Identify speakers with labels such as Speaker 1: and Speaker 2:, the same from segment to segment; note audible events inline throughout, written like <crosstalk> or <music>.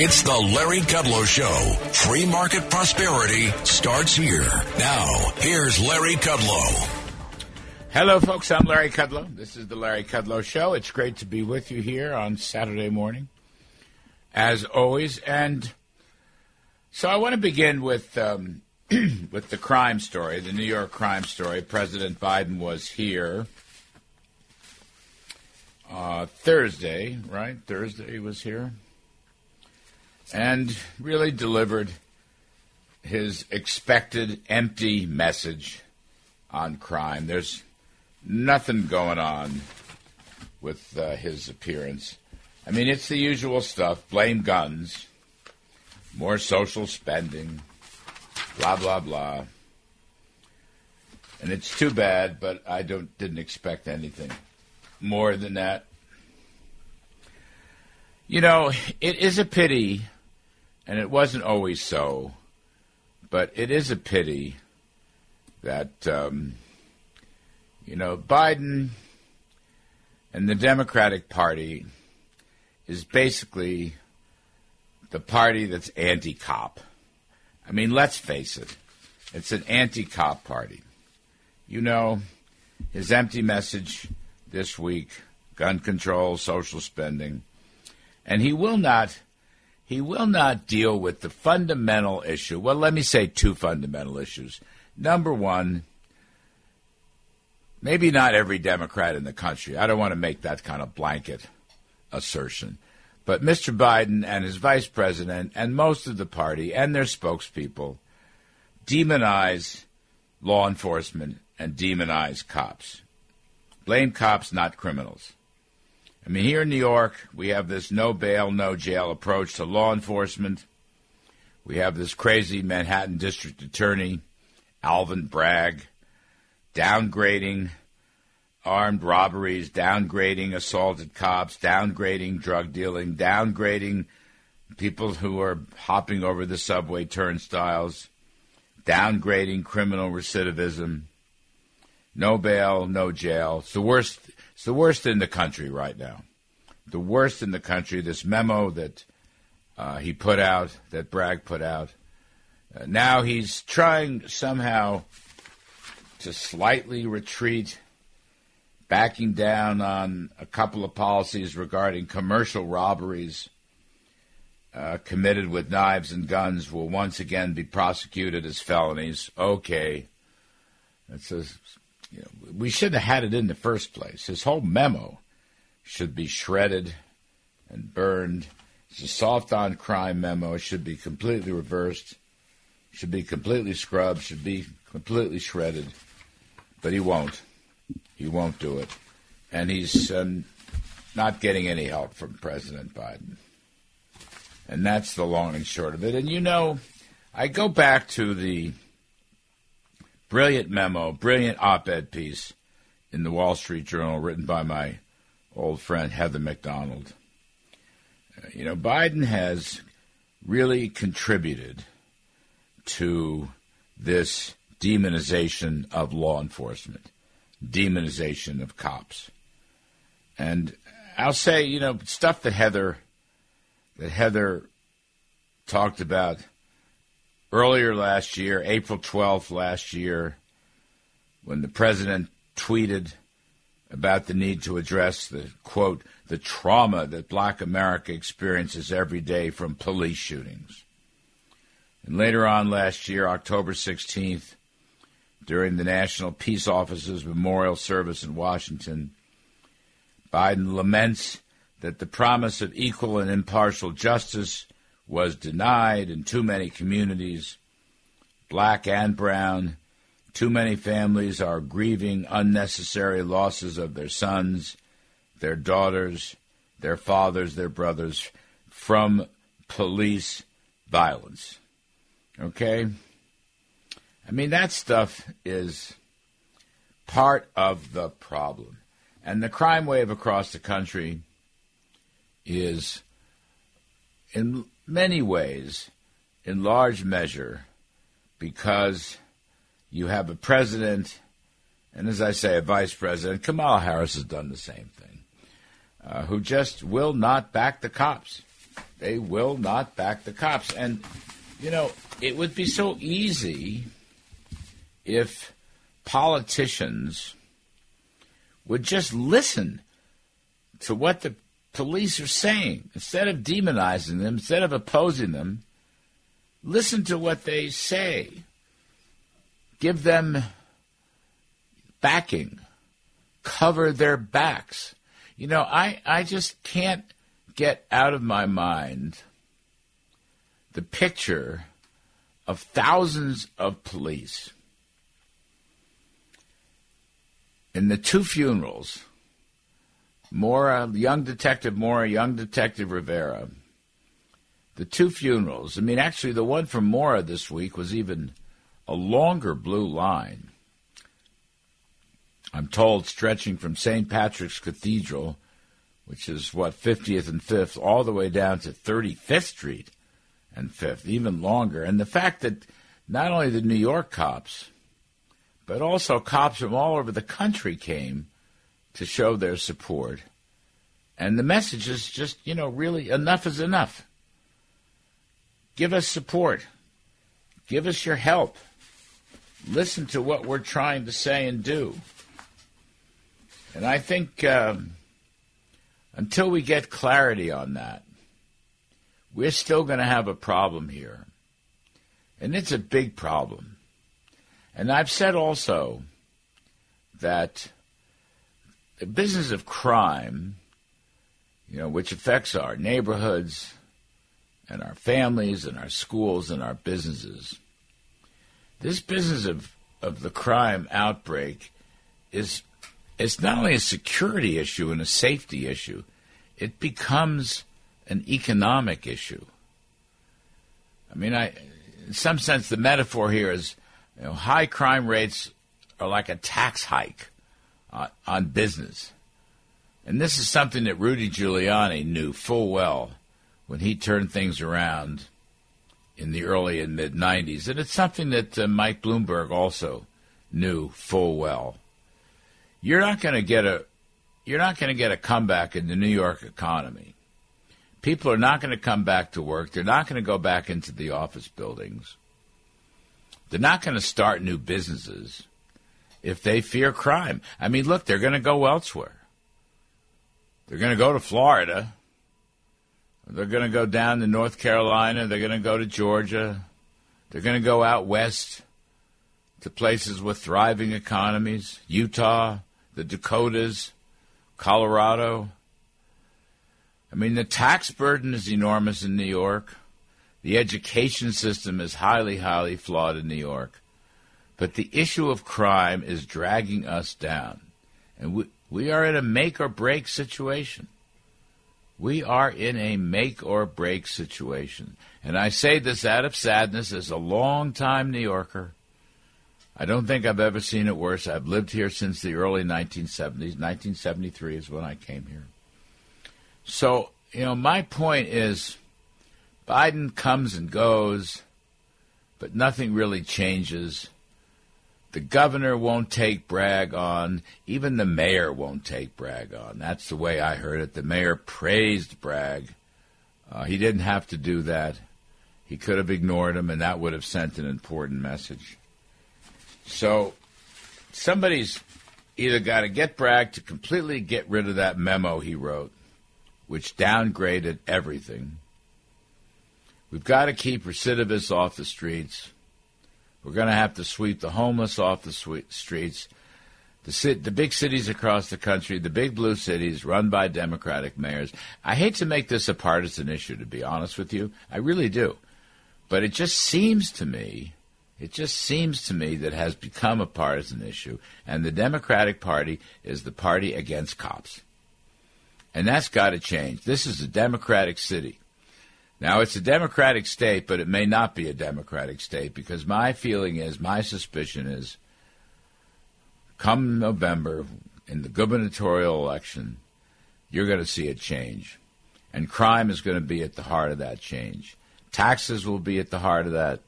Speaker 1: It's the Larry Kudlow Show. Free market prosperity starts here. Now, here's Larry Kudlow.
Speaker 2: Hello, folks. I'm Larry Kudlow. This is the Larry Kudlow Show. It's great to be with you here on Saturday morning, as always. And so I want to begin with um, <clears throat> with the crime story, the New York crime story. President Biden was here uh, Thursday, right? Thursday he was here and really delivered his expected empty message on crime. There's nothing going on with uh, his appearance. I mean, it's the usual stuff blame guns, more social spending, blah, blah, blah. And it's too bad, but I don't didn't expect anything more than that. You know, it is a pity and it wasn't always so, but it is a pity that, um, you know, Biden and the Democratic Party is basically the party that's anti cop. I mean, let's face it, it's an anti cop party. You know, his empty message this week gun control, social spending. And he will not he will not deal with the fundamental issue. Well, let me say two fundamental issues. Number one, maybe not every Democrat in the country. I don't want to make that kind of blanket assertion. But Mr. Biden and his vice president and most of the party and their spokespeople demonize law enforcement and demonize cops. Blame cops, not criminals. I mean, here in New York, we have this no bail, no jail approach to law enforcement. We have this crazy Manhattan District Attorney, Alvin Bragg, downgrading armed robberies, downgrading assaulted cops, downgrading drug dealing, downgrading people who are hopping over the subway turnstiles, downgrading criminal recidivism. No bail, no jail. It's the worst it's the worst in the country right now. The worst in the country. This memo that uh, he put out, that Bragg put out. Uh, now he's trying somehow to slightly retreat, backing down on a couple of policies regarding commercial robberies uh, committed with knives and guns will once again be prosecuted as felonies. Okay. It's a you know, we should have had it in the first place. His whole memo should be shredded and burned. It's a soft on crime memo. It should be completely reversed. Should be completely scrubbed. Should be completely shredded. But he won't. He won't do it. And he's um, not getting any help from President Biden. And that's the long and short of it. And you know, I go back to the Brilliant memo, brilliant op ed piece in the Wall Street Journal written by my old friend Heather Mac Donald. Uh, you know, Biden has really contributed to this demonization of law enforcement, demonization of cops. And I'll say, you know, stuff that Heather that Heather talked about earlier last year, April 12th last year, when the president tweeted about the need to address the quote, the trauma that black America experiences every day from police shootings. And later on last year, October 16th, during the National Peace Officers Memorial Service in Washington, Biden laments that the promise of equal and impartial justice was denied in too many communities, black and brown. Too many families are grieving unnecessary losses of their sons, their daughters, their fathers, their brothers from police violence. Okay? I mean, that stuff is part of the problem. And the crime wave across the country is, in many ways, in large measure, because you have a president, and as I say, a vice president. Kamala Harris has done the same thing, uh, who just will not back the cops. They will not back the cops. And, you know, it would be so easy if politicians would just listen to what the police are saying instead of demonizing them, instead of opposing them. Listen to what they say. Give them backing. Cover their backs. You know, I, I just can't get out of my mind the picture of thousands of police in the two funerals Mora, young detective Mora, young detective Rivera, the two funerals. I mean, actually, the one from Mora this week was even a longer blue line. I'm told stretching from St. Patrick's Cathedral which is what 50th and 5th, all the way down to 35th Street and 5th, even longer. And the fact that not only the New York cops, but also cops from all over the country came to show their support. And the message is just, you know, really enough is enough. Give us support. Give us your help. Listen to what we're trying to say and do. And I think. Um, until we get clarity on that, we're still going to have a problem here. And it's a big problem. And I've said also that the business of crime, you know, which affects our neighborhoods and our families and our schools and our businesses, this business of, of the crime outbreak is it's not only a security issue and a safety issue, it becomes an economic issue. I mean, I, in some sense, the metaphor here is you know, high crime rates are like a tax hike on, on business. And this is something that Rudy Giuliani knew full well when he turned things around in the early and mid 90s. And it's something that uh, Mike Bloomberg also knew full well you're not going to get a you're not going to get a comeback in the New York economy. People are not going to come back to work. They're not going to go back into the office buildings. They're not going to start new businesses if they fear crime. I mean, look, they're going to go elsewhere. They're going to go to Florida. They're going to go down to North Carolina. They're going to go to Georgia. They're going to go out west to places with thriving economies Utah, the Dakotas, Colorado. I mean, the tax burden is enormous in New York. The education system is highly, highly flawed in New York. But the issue of crime is dragging us down. And we, we are in a make or break situation. We are in a make or break situation. And I say this out of sadness as a long-time New Yorker I don't think I've ever seen it worse. I've lived here since the early 1970s. 1973 is when I came here. So, you know, my point is Biden comes and goes, but nothing really changes. The governor won't take Bragg on. Even the mayor won't take Bragg on. That's the way I heard it. The mayor praised Bragg. Uh, he didn't have to do that. He could have ignored him, and that would have sent an important message. So somebody's either got to get Bragg to completely get rid of that memo he wrote, which downgraded everything. We've got to keep recidivists off the streets. We're going to have to sweep the homeless off the streets. The, the big cities across the country, the big blue cities run by Democratic mayors. I hate to make this a partisan issue, to be honest with you. I really do. But it just seems to me it just seems to me that has become a partisan issue, and the Democratic Party is the party against cops. And that's got to change. This is a democratic city. Now, it's a democratic state, but it may not be a democratic state because my feeling is, my suspicion is, come November in the gubernatorial election, you're going to see a change. And crime is going to be at the heart of that change. Taxes will be at the heart of that.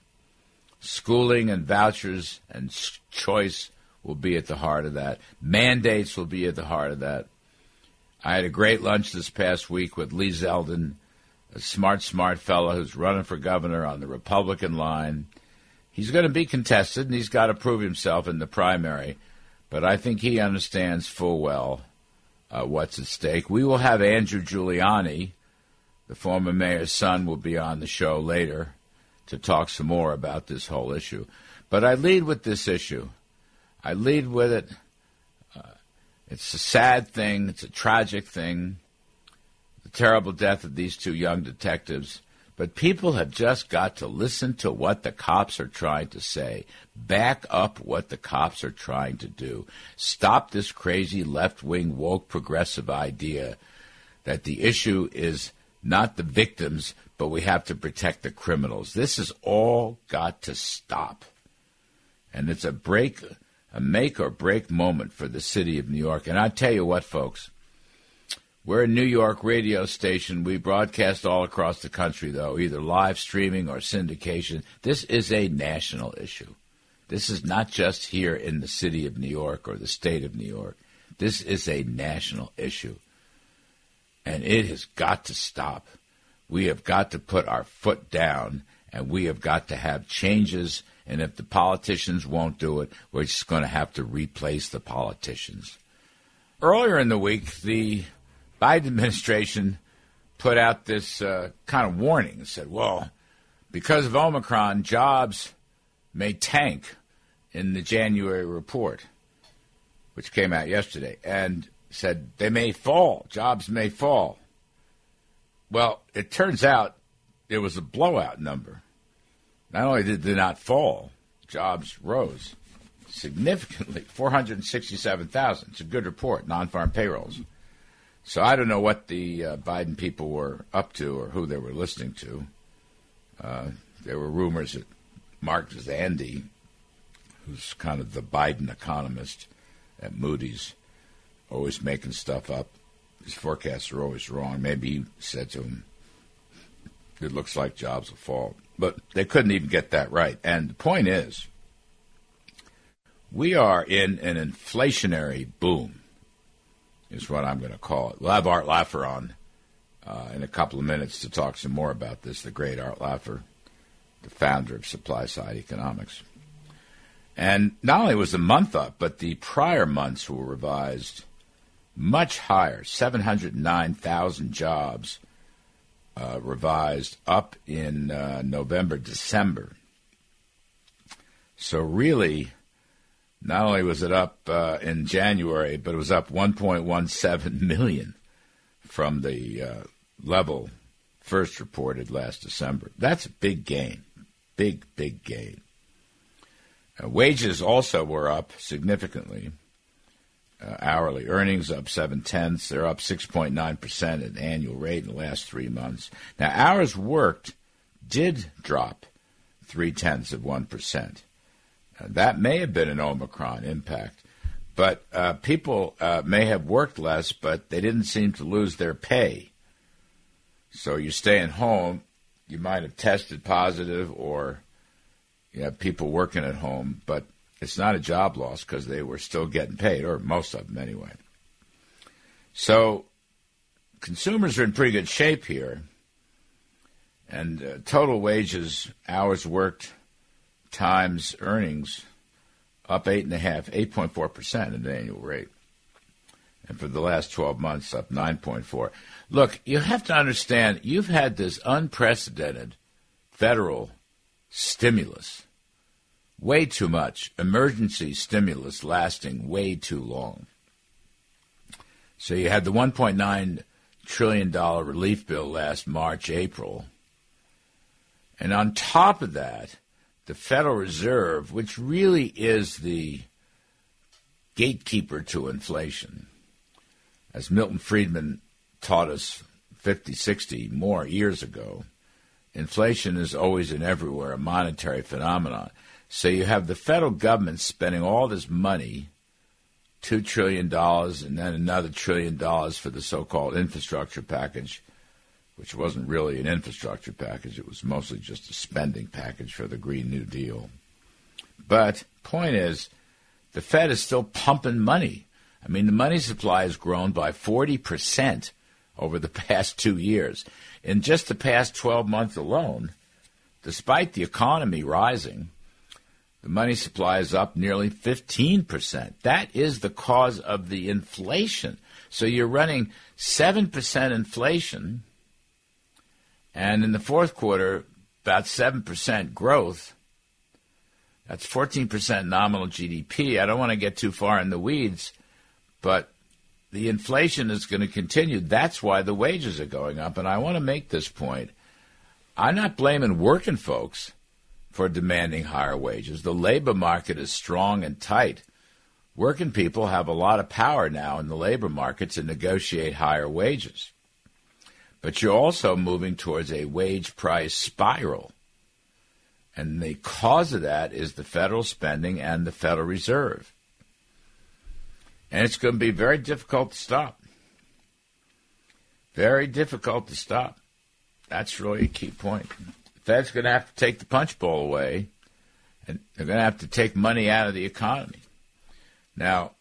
Speaker 2: Schooling and vouchers and choice will be at the heart of that. Mandates will be at the heart of that. I had a great lunch this past week with Lee Zeldin, a smart, smart fellow who's running for governor on the Republican line. He's going to be contested, and he's got to prove himself in the primary. But I think he understands full well uh, what's at stake. We will have Andrew Giuliani, the former mayor's son, will be on the show later to talk some more about this whole issue. But I lead with this issue. I lead with it. Uh, it's a sad thing. It's a tragic thing. The terrible death of these two young detectives. But people have just got to listen to what the cops are trying to say. Back up what the cops are trying to do. Stop this crazy left wing, woke, progressive idea that the issue is not the victims, but we have to protect the criminals. This has all got to stop. And it's a break, a make or break moment for the city of New York. And I tell you what, folks, we're a New York radio station. We broadcast all across the country, though, either live streaming or syndication. This is a national issue. This is not just here in the city of New York or the state of New York. This is a national issue. And it has got to stop. We have got to put our foot down and we have got to have changes. And if the politicians won't do it, we're just going to have to replace the politicians. Earlier in the week, the Biden administration put out this uh, kind of warning and said, well, because of Omicron, jobs may tank in the January report, which came out yesterday, and said they may fall, jobs may fall. Well, it turns out it was a blowout number. Not only did they not fall, jobs rose significantly 467,000. It's a good report, non farm payrolls. So I don't know what the uh, Biden people were up to or who they were listening to. Uh, there were rumors that Mark Zandi, who's kind of the Biden economist at Moody's, always making stuff up. His forecasts are always wrong. Maybe he said to him, it looks like jobs will fall. But they couldn't even get that right. And the point is, we are in an inflationary boom is what I'm going to call it. We'll have Art Laffer on uh, in a couple of minutes to talk some more about this. The great Art Laffer, the founder of Supply Side Economics. And not only was the month up, but the prior months were revised much higher 709,000 jobs uh, revised up in uh, November, December. So, really, not only was it up uh, in January, but it was up 1.17 million from the uh, level first reported last December. That's a big gain, big big gain. Uh, wages also were up significantly. Uh, hourly earnings up seven tenths. They're up 6.9 percent at annual rate in the last three months. Now hours worked did drop three tenths of one percent. That may have been an Omicron impact. But uh, people uh, may have worked less, but they didn't seem to lose their pay. So you're staying home, you might have tested positive or you have people working at home, but it's not a job loss because they were still getting paid, or most of them anyway. So consumers are in pretty good shape here. And uh, total wages, hours worked, times earnings up eight and a half, eight point four percent at an annual rate, and for the last twelve months up nine point four. Look, you have to understand you've had this unprecedented federal stimulus, way too much emergency stimulus lasting way too long. So you had the one point nine trillion dollar relief bill last March, April. And on top of that, the Federal Reserve, which really is the gatekeeper to inflation, as Milton Friedman taught us 50, 60 more years ago, inflation is always and everywhere a monetary phenomenon. So you have the federal government spending all this money, $2 trillion, and then another trillion dollars for the so called infrastructure package, which wasn't really an infrastructure package. It was mostly just a spending package for the Green New Deal. But point is, the Fed is still pumping money. I mean, the money supply has grown by 40% over the <laughs> past two years. In just the past 12 months alone, despite the economy rising, the money supply is up nearly 15%. That is the cause of the inflation. So you're running 7% inflation, and in the fourth quarter, about 7% growth. That's 14% nominal GDP. I don't want to get too far in the weeds, but the inflation is going to continue. That's why the wages are going up. And I want to make this point. I'm not blaming working folks for demanding higher wages. The labor market is strong and tight. Working people have a lot of power now in the labor market to negotiate higher wages. But you're also moving towards a wage price spiral. And the cause of that is the federal spending and the Federal Reserve. And it's going to be very difficult to stop. Very difficult to stop. That's really a key point. The Fed's going to have to take the punch bowl away, and they're going to have to take money out of the economy. Now,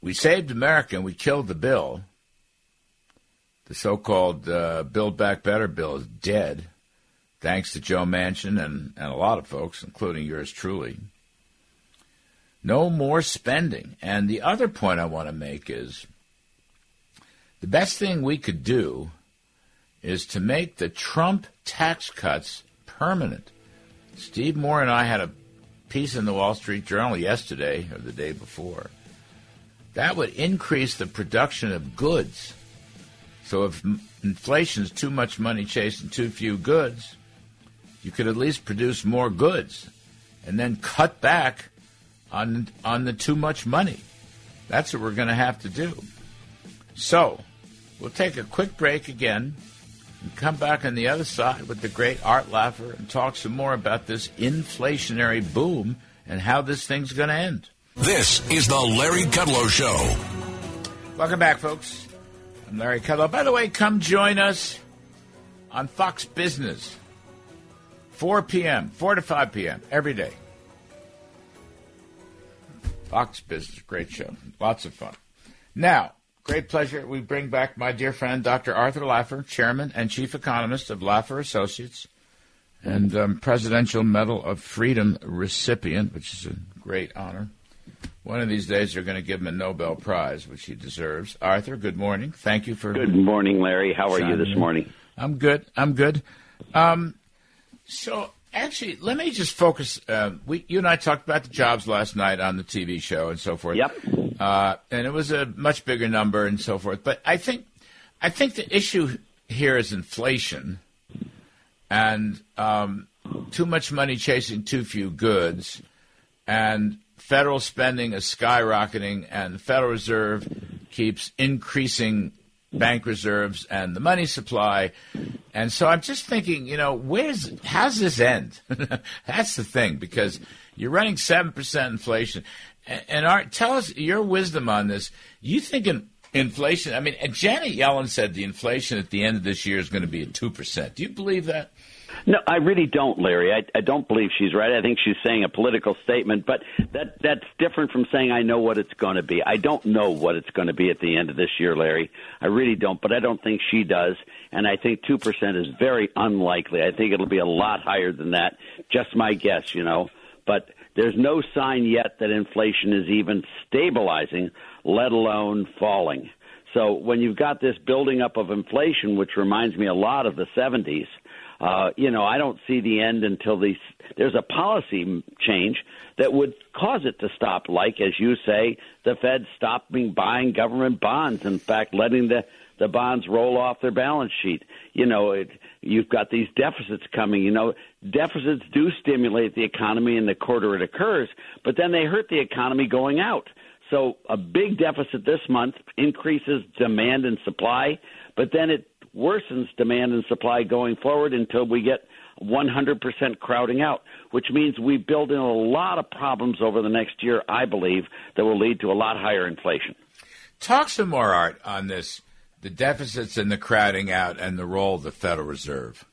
Speaker 2: we saved America and we killed the bill. The so called uh, Build Back Better bill is dead, thanks to Joe Manchin and, and a lot of folks, including yours truly. No more spending. And the other point I want to make is the best thing we could do is to make the Trump tax cuts permanent. Steve Moore and I had a piece in the Wall Street Journal yesterday or the day before. That would increase the production of goods. So if inflation is too much money chasing too few goods, you could at least produce more goods and then cut back on on the too much money. That's what we're going to have to do. So, we'll take a quick break again and come back on the other side with the great Art Laffer and talk some more about this inflationary boom and how this thing's going to end.
Speaker 1: This is the Larry Kudlow Show.
Speaker 2: Welcome back, folks. I'm Larry Kudlow. By the way, come join us on Fox Business. 4 p.m., 4 to 5 p.m. every day. Fox Business, great show. Lots of fun. Now, great pleasure. We bring back my dear friend, Dr. Arthur Laffer, Chairman and Chief Economist of Laffer Associates, and um, Presidential Medal of Freedom recipient, which is a great honor. One of these days, they're going to give him a Nobel Prize, which he deserves. Arthur, good morning. Thank you for.
Speaker 3: Good morning, Larry. How are you this morning?
Speaker 2: I'm good. I'm good. Um, so, Actually, let me just focus. Uh, we, you and I talked about the jobs last night on the TV show and so forth.
Speaker 3: Yep.
Speaker 2: Uh, and it was a much bigger number and so forth. But I think, I think the issue here is inflation, and um, too much money chasing too few goods, and federal spending is skyrocketing, and the Federal Reserve keeps increasing bank reserves and the money supply. And so I'm just thinking, you know, where's how's this end? <laughs> That's the thing because you're running seven percent inflation. And, Art, tell us your wisdom on this. You think in inflation? I mean, Janet Yellen said the inflation at the end of this year is going to be at two percent. Do you believe that?
Speaker 3: No, I really don't, Larry. I, I don't believe she's right. I think she's saying a political statement, but that that's different from saying I know what it's going to be. I don't know what it's going to be at the end of this year, Larry. I really don't, but I don't think she does, and I think two percent is very unlikely. I think it'll be a lot higher than that. Just my guess, you know. But there's no sign yet that inflation is even stabilizing, let alone falling. So when you've got this building up of inflation, which reminds me a lot of the 70s, uh, you know, I don't see the end until these, there's a policy change that would cause it to stop. Like, as you say, the Fed stopping buying government bonds. In fact, letting the the bonds roll off their balance sheet. You know, it, you've got these deficits coming. You know, deficits do stimulate the economy in the quarter it occurs, but then they hurt the economy going out. So a big deficit this month increases demand and supply, but then it worsens demand and supply going forward until we get 100% crowding out, which means we build in a lot of problems over the next year, I believe, that will lead to a lot higher inflation.
Speaker 2: Talk some more, Art, on this the deficits and the crowding out and the role of the Federal Reserve.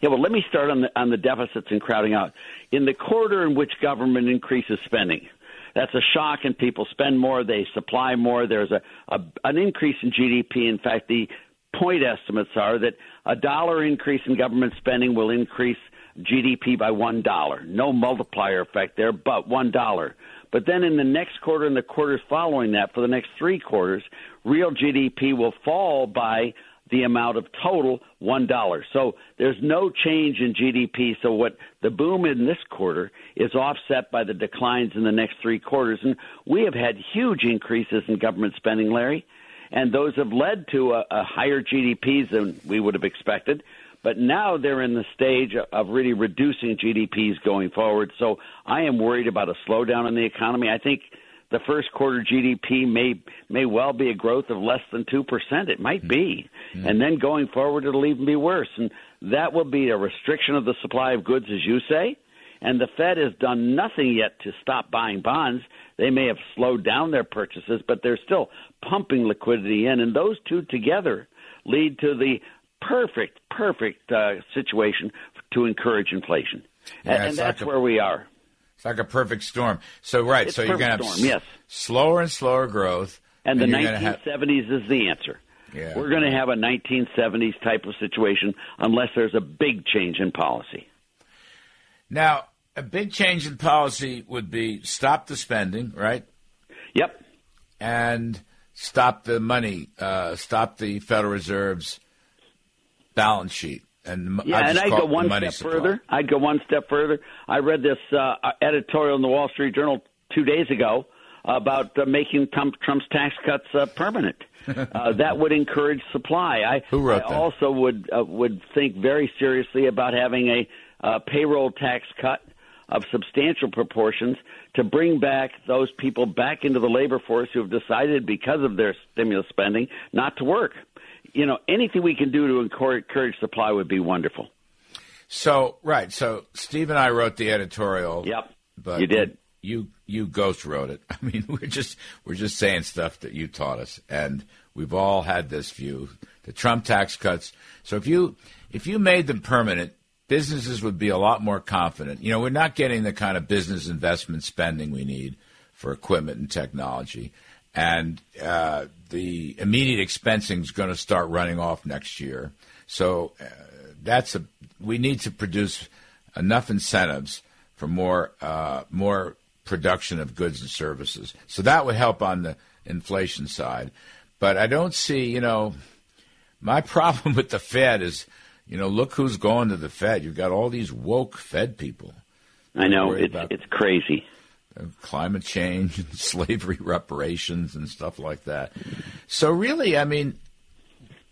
Speaker 3: Yeah, well, let me start on the on the deficits and crowding out. In the quarter in which government increases spending, that's a shock, and people spend more, they supply more. There's a, a an increase in GDP. In fact, the point estimates are that a dollar increase in government spending will increase GDP by one dollar. No multiplier effect there, but one dollar. But then in the next quarter and the quarters following that, for the next three quarters, real GDP will fall by the amount of total one dollar. So there's no change in GDP. So what the boom in this quarter is offset by the declines in the next three quarters, and we have had huge increases in government spending, Larry, and those have led to a, a higher GDPs than we would have expected. But now they're in the stage of really reducing GDPs going forward. So I am worried about a slowdown in the economy. I think the first quarter GDP may may well be a growth of less than two percent. It might be, mm-hmm. and then going forward, it'll even be worse. And that will be a restriction of the supply of goods, as you say. And the Fed has done nothing yet to stop buying bonds. They may have slowed down their purchases, but they're still pumping liquidity in, and those two together lead to the perfect, perfect uh, situation to encourage inflation. Yeah, and, and that's like a, where we are.
Speaker 2: It's like a perfect storm. So right,
Speaker 3: it's
Speaker 2: so you're going to have
Speaker 3: storm, yes.
Speaker 2: slower and slower growth.
Speaker 3: And, and the 1970s have... is the answer.
Speaker 2: Yeah.
Speaker 3: We're going to have a 1970s type of situation unless there's a big change in policy.
Speaker 2: Now, a big change in policy would be stop the spending, right?
Speaker 3: Yep.
Speaker 2: And stop the money, uh, stop the Federal Reserve's balance sheet. And
Speaker 3: yeah, and I'd go one step
Speaker 2: supply.
Speaker 3: further. I'd go one step further. I read this uh, editorial in the Wall Street Journal two days ago about uh, making Trump, Trump's tax cuts uh, permanent. <laughs> Uh, that would encourage supply. I,
Speaker 2: Who wrote
Speaker 3: I also would uh, would think very seriously about having a uh, payroll tax cut of substantial proportions to bring back those people back into the labor force who have decided because of their stimulus spending not to work you know, anything we can do to encourage supply would be wonderful.
Speaker 2: So right, so Steve and I wrote the editorial.
Speaker 3: Yep,
Speaker 2: but
Speaker 3: you did.
Speaker 2: You you ghost wrote it. <laughs> I mean, we're just we're just saying stuff that you taught us, and we've all had this view: the Trump tax cuts. So if you if you made them permanent, businesses would be a lot more confident. You know, we're not getting the kind of business investment spending we need for equipment and technology and uh, the immediate expensing is going to start running off next year. So uh, that's a we need to produce enough incentives for more uh, more production of goods and services. So that would help on the inflation side. But I don't see, you know, my <laughs> problem with the Fed is, you know, look who's going to the Fed. You've got all these woke Fed people.
Speaker 3: I know it's it's crazy
Speaker 2: climate change and <laughs> slavery reparations and stuff like that. So really, I mean,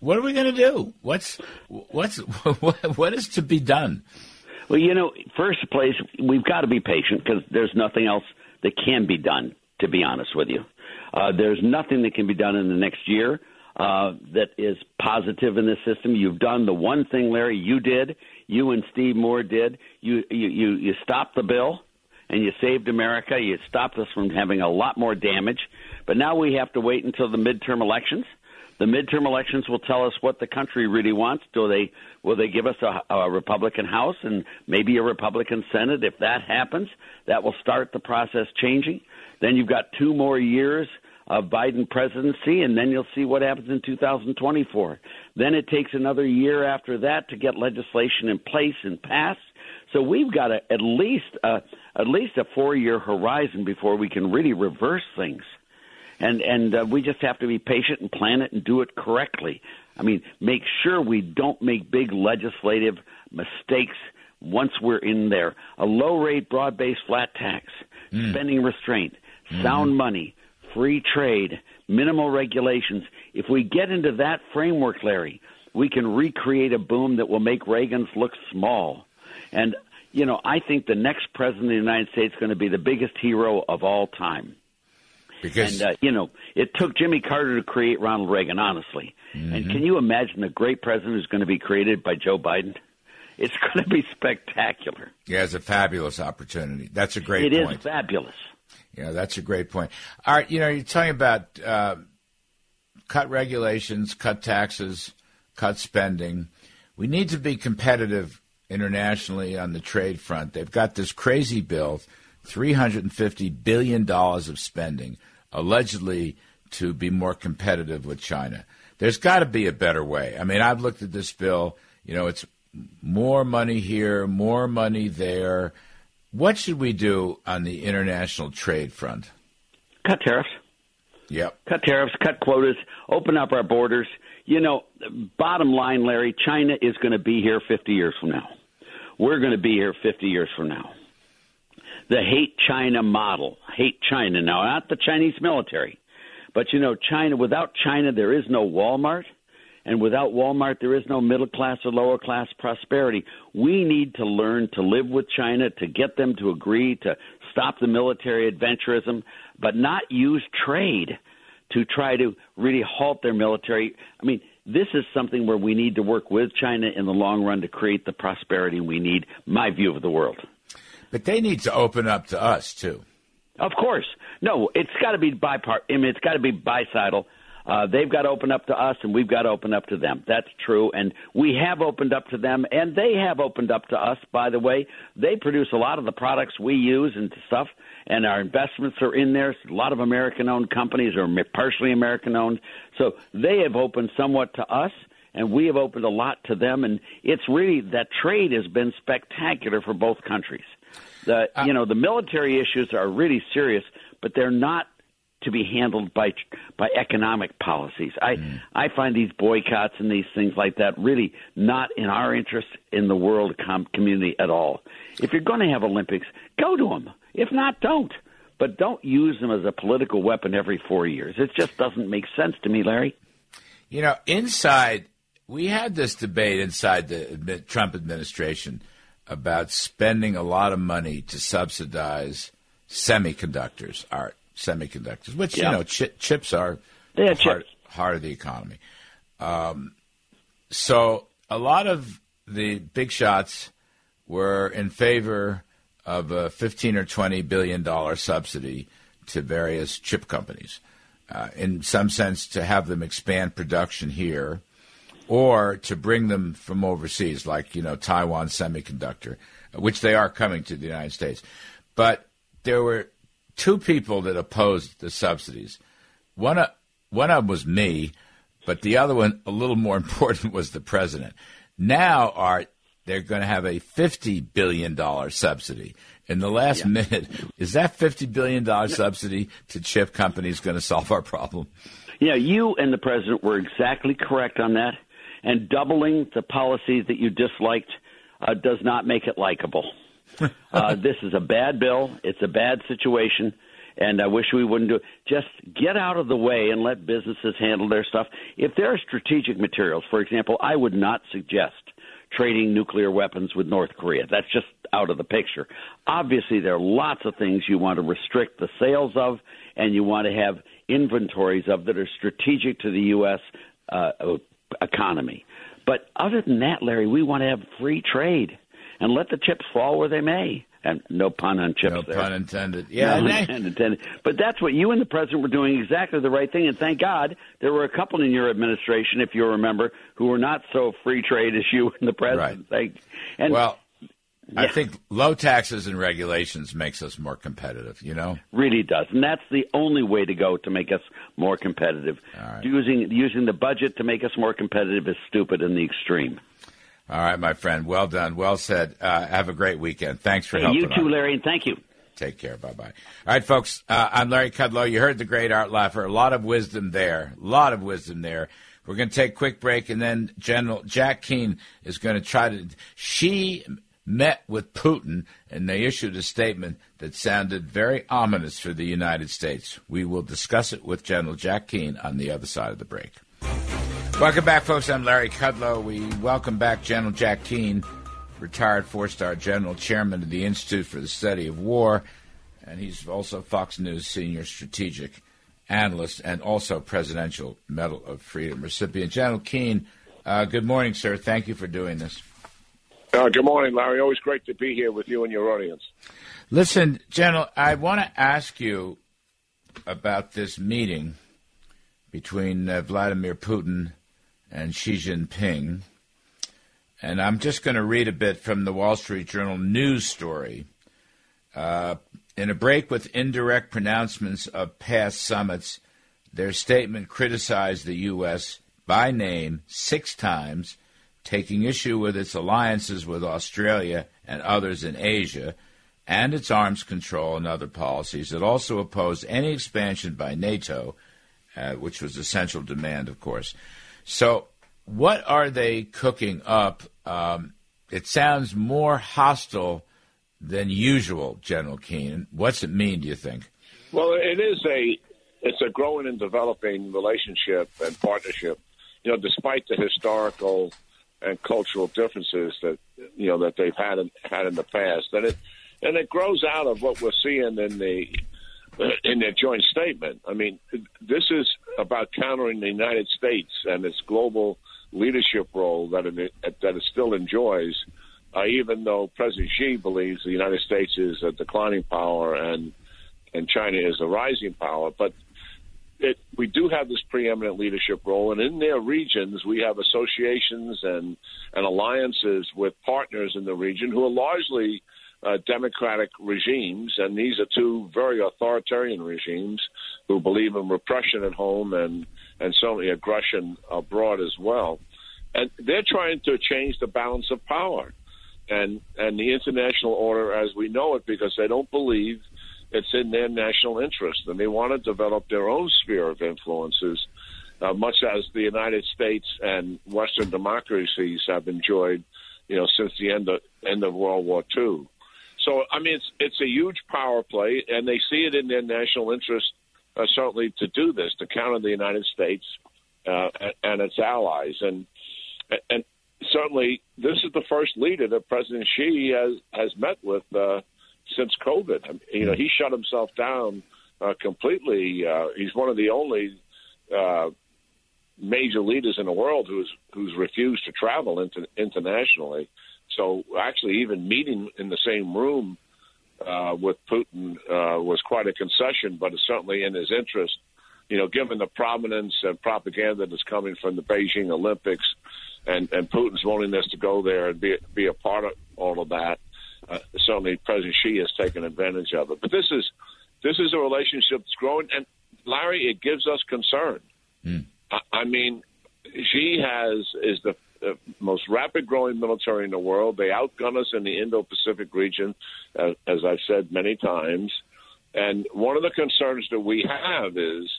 Speaker 2: what are we going to do? What's what's <laughs> what is to be done?
Speaker 3: Well, you know, first place, we've got to be patient because there's nothing else that can be done. To be honest with you, uh, there's nothing that can be done in the next year uh, that is positive in this system. You've done the one thing, Larry. You did. You and Steve Moore did. You you you, you stopped the bill and you saved America. You stopped us from having a lot more damage. But now we have to wait until the midterm elections. The midterm elections will tell us what the country really wants. Do they will they give us a, a Republican House and maybe a Republican Senate? If that happens, that will start the process changing. Then you've got two more years of Biden presidency, and then you'll see what happens in 2024. Then it takes another year after that to get legislation in place and passed. So we've got a, at least a, at least a four year horizon before we can really reverse things. And and uh, we just have to be patient and plan it and do it correctly. I mean, make sure we don't make big legislative mistakes once we're in there. A low rate, broad based flat tax, mm. spending restraint, mm-hmm. sound money, free trade, minimal regulations. If we get into that framework, Larry, we can recreate a boom that will make Reagan's look small. And you know, I think the next president of the United States is going to be the biggest hero of all time.
Speaker 2: Because
Speaker 3: and uh, you know, it took Jimmy Carter to create Ronald Reagan, honestly.
Speaker 2: Mm-hmm.
Speaker 3: And can you imagine the great president who's going to be created by Joe Biden? It's <laughs> going to be spectacular.
Speaker 2: Yeah, it's a fabulous opportunity. That's a great
Speaker 3: It
Speaker 2: point.
Speaker 3: is fabulous.
Speaker 2: Yeah, that's a great point. All right, you know, you're talking about uh, cut regulations, cut taxes, cut spending. We need to be competitive internationally on the trade front. They've got this crazy bill, $350 billion of spending, allegedly to be more competitive with China. There's got to be a better way. I mean, I've looked at this bill. You know, it's more money here, more money there. What should we do on the international trade front?
Speaker 3: Cut tariffs.
Speaker 2: Yep.
Speaker 3: Cut tariffs, cut quotas, open up our borders. You know, bottom line, Larry, China is going to be here 50 years from now. We're going to be here 50 years from now. The hate China model, hate China now, not the Chinese military, but you know, China, without China, there is no Walmart. And without Walmart, there is no middle class or lower class prosperity. We need to learn to live with China, to get them to agree to stop the military adventurism, but not use trade to try to really halt their military. I mean, this is something where we need to work with China in the long run to create the prosperity we need, my view of the world.
Speaker 2: But they need to open up to us, too.
Speaker 3: Of course. No, it's got to be bipart. I mean, it's got to be bicidal. Uh, they've got to open up to us, and we've got to open up to them. That's true, and we have opened up to them, and they have opened up to us. By the way, they produce a lot of the products we use and stuff, and our investments are in there. A lot of American-owned companies are partially American-owned, so they have opened somewhat to us and we have opened a lot to them. And it's really that trade has been spectacular for both countries. The you know the military issues are really serious, but they're not to be handled by by economic policies. I mm. I find these boycotts and these things like that really not in our interest in the world com- community at all. If you're going to have Olympics, go to them. If not, don't. But don't use them as a political weapon every four years. It just doesn't make sense to me, Larry.
Speaker 2: You know, inside we had this debate inside the Trump administration about spending a lot of money to subsidize semiconductors, our semiconductors, which yeah. you know chi- chips are
Speaker 3: yeah,
Speaker 2: heart,
Speaker 3: chips.
Speaker 2: heart of the economy. Um, so a lot of the big shots were in favor of a 15 or 20 billion dollar subsidy to various chip companies. Uh, in some sense, to have them expand production here or to bring them from overseas, like you know Taiwan Semiconductor, which they are coming to the United States. But there were two people that opposed the subsidies. One, uh, one of them was me, but the other one, a little more <laughs> important, was the president. Now, Art, they're going to have a fifty billion dollar subsidy. In the last yeah. minute, is that fifty billion dollar subsidy to chip companies going to solve our problem?
Speaker 3: Yeah, you and the president were exactly correct on that and doubling the policies that you disliked uh, does not make it likable. <laughs> uh, this is a bad bill. It's a bad situation, and I wish we wouldn't do it. Just get out of the way and let businesses handle their stuff. If there are strategic materials, for example, I would not suggest trading nuclear weapons with North Korea. That's just out of the picture. Obviously, there are lots of things you want to restrict the sales of, and you want to have inventories of that are strategic to the U.S. Uh, economy. But other than that, Larry, we want to have free trade and let the chips fall where they may. And no pun on chips
Speaker 2: no
Speaker 3: there.
Speaker 2: pun intended. Yeah,
Speaker 3: no pun <laughs> intended. But that's what you and the president were doing exactly the right thing. And thank God there were a couple in your administration, if you remember, who were not so free trade as you and the president.
Speaker 2: Right.
Speaker 3: and
Speaker 2: well, yeah. I think low taxes and regulations makes us more competitive, you know?
Speaker 3: Really does. And that's the only way to go to make us more competitive.
Speaker 2: Right.
Speaker 3: Using using the budget to make us more competitive is stupid in the extreme.
Speaker 2: All right, my friend. Well done. Well said. Uh, have a great weekend. Thanks for
Speaker 3: hey,
Speaker 2: helping.
Speaker 3: You too,
Speaker 2: on.
Speaker 3: Larry, and thank you.
Speaker 2: Take care. Bye bye. All right, folks. Uh, I'm Larry Kudlow. You heard the great Art Laffer. A lot of wisdom there. A lot of wisdom there. We're going to take a quick break, and then General Jack Keane is going to try to. Xi met with Putin, and they issued a statement that sounded very ominous for the United States. We will discuss it with General Jack Keane on the other side of the break. Welcome back, folks. I'm Larry Kudlow. We welcome back General Jack Keane, retired four star general, chairman of the Institute for the Study of War, and he's also Fox News senior strategic analyst and also Presidential Medal of Freedom recipient. General Keane, uh, good morning, sir. Thank you for doing this.
Speaker 4: Uh, good morning, Larry. Always great to be here with you and your audience.
Speaker 2: Listen, General, I want to ask you about this meeting between uh, Vladimir Putin and Xi Jinping. And I'm just going to read a bit from the Wall Street Journal news story. Uh, in a break with indirect pronouncements of past summits, their statement criticized the U.S. by name six times, taking issue with its alliances with Australia and others in Asia and its arms control and other policies. It also opposed any expansion by NATO, uh, which was a central demand, of course. So, what are they cooking up? Um, it sounds more hostile than usual, General Keane. What's it mean, do you think?
Speaker 4: Well, it is a it's a growing and developing relationship and partnership. You know, despite the historical and cultural differences that you know that they've had in, had in the past, and it and it grows out of what we're seeing in the in their joint statement. I mean, this is about countering the United States and its global leadership role that it, that it still enjoys uh, even though President Xi believes the United States is a declining power and and China is a rising power, but it, we do have this preeminent leadership role, and in their regions, we have associations and, and alliances with partners in the region who are largely uh, democratic regimes, and these are two very authoritarian regimes who believe in repression at home and and certainly aggression abroad as well. And they're trying to change the balance of power and and the international order as we know it because they don't believe it's in their national interest and they want to develop their own sphere of influences uh, much as the United States and Western democracies have enjoyed, you know, since the end of end of World War II. So, I mean, it's it's a huge power play, and they see it in their national interest, uh, certainly, to do this to counter the United States uh, and, and its allies, and and certainly this is the first leader that President Xi has has met with uh, since COVID. I mean, you know, he shut himself down uh, completely. Uh, he's one of the only uh, major leaders in the world who's who's refused to travel inter- internationally. So actually, even meeting in the same room uh, with Putin uh, was quite a concession, but it's certainly in his interest. You know, given the prominence and propaganda that's coming from the Beijing Olympics, and, and Putin's willingness to go there and be be a part of all of that. Uh, certainly, President Xi has taken advantage of it. But this is this is a relationship that's growing, and Larry, it gives us concern. Mm. I, I mean, Xi has is the the most rapid growing military in the world. They outgun us in the Indo Pacific region, uh, as I've said many times. And one of the concerns that we have is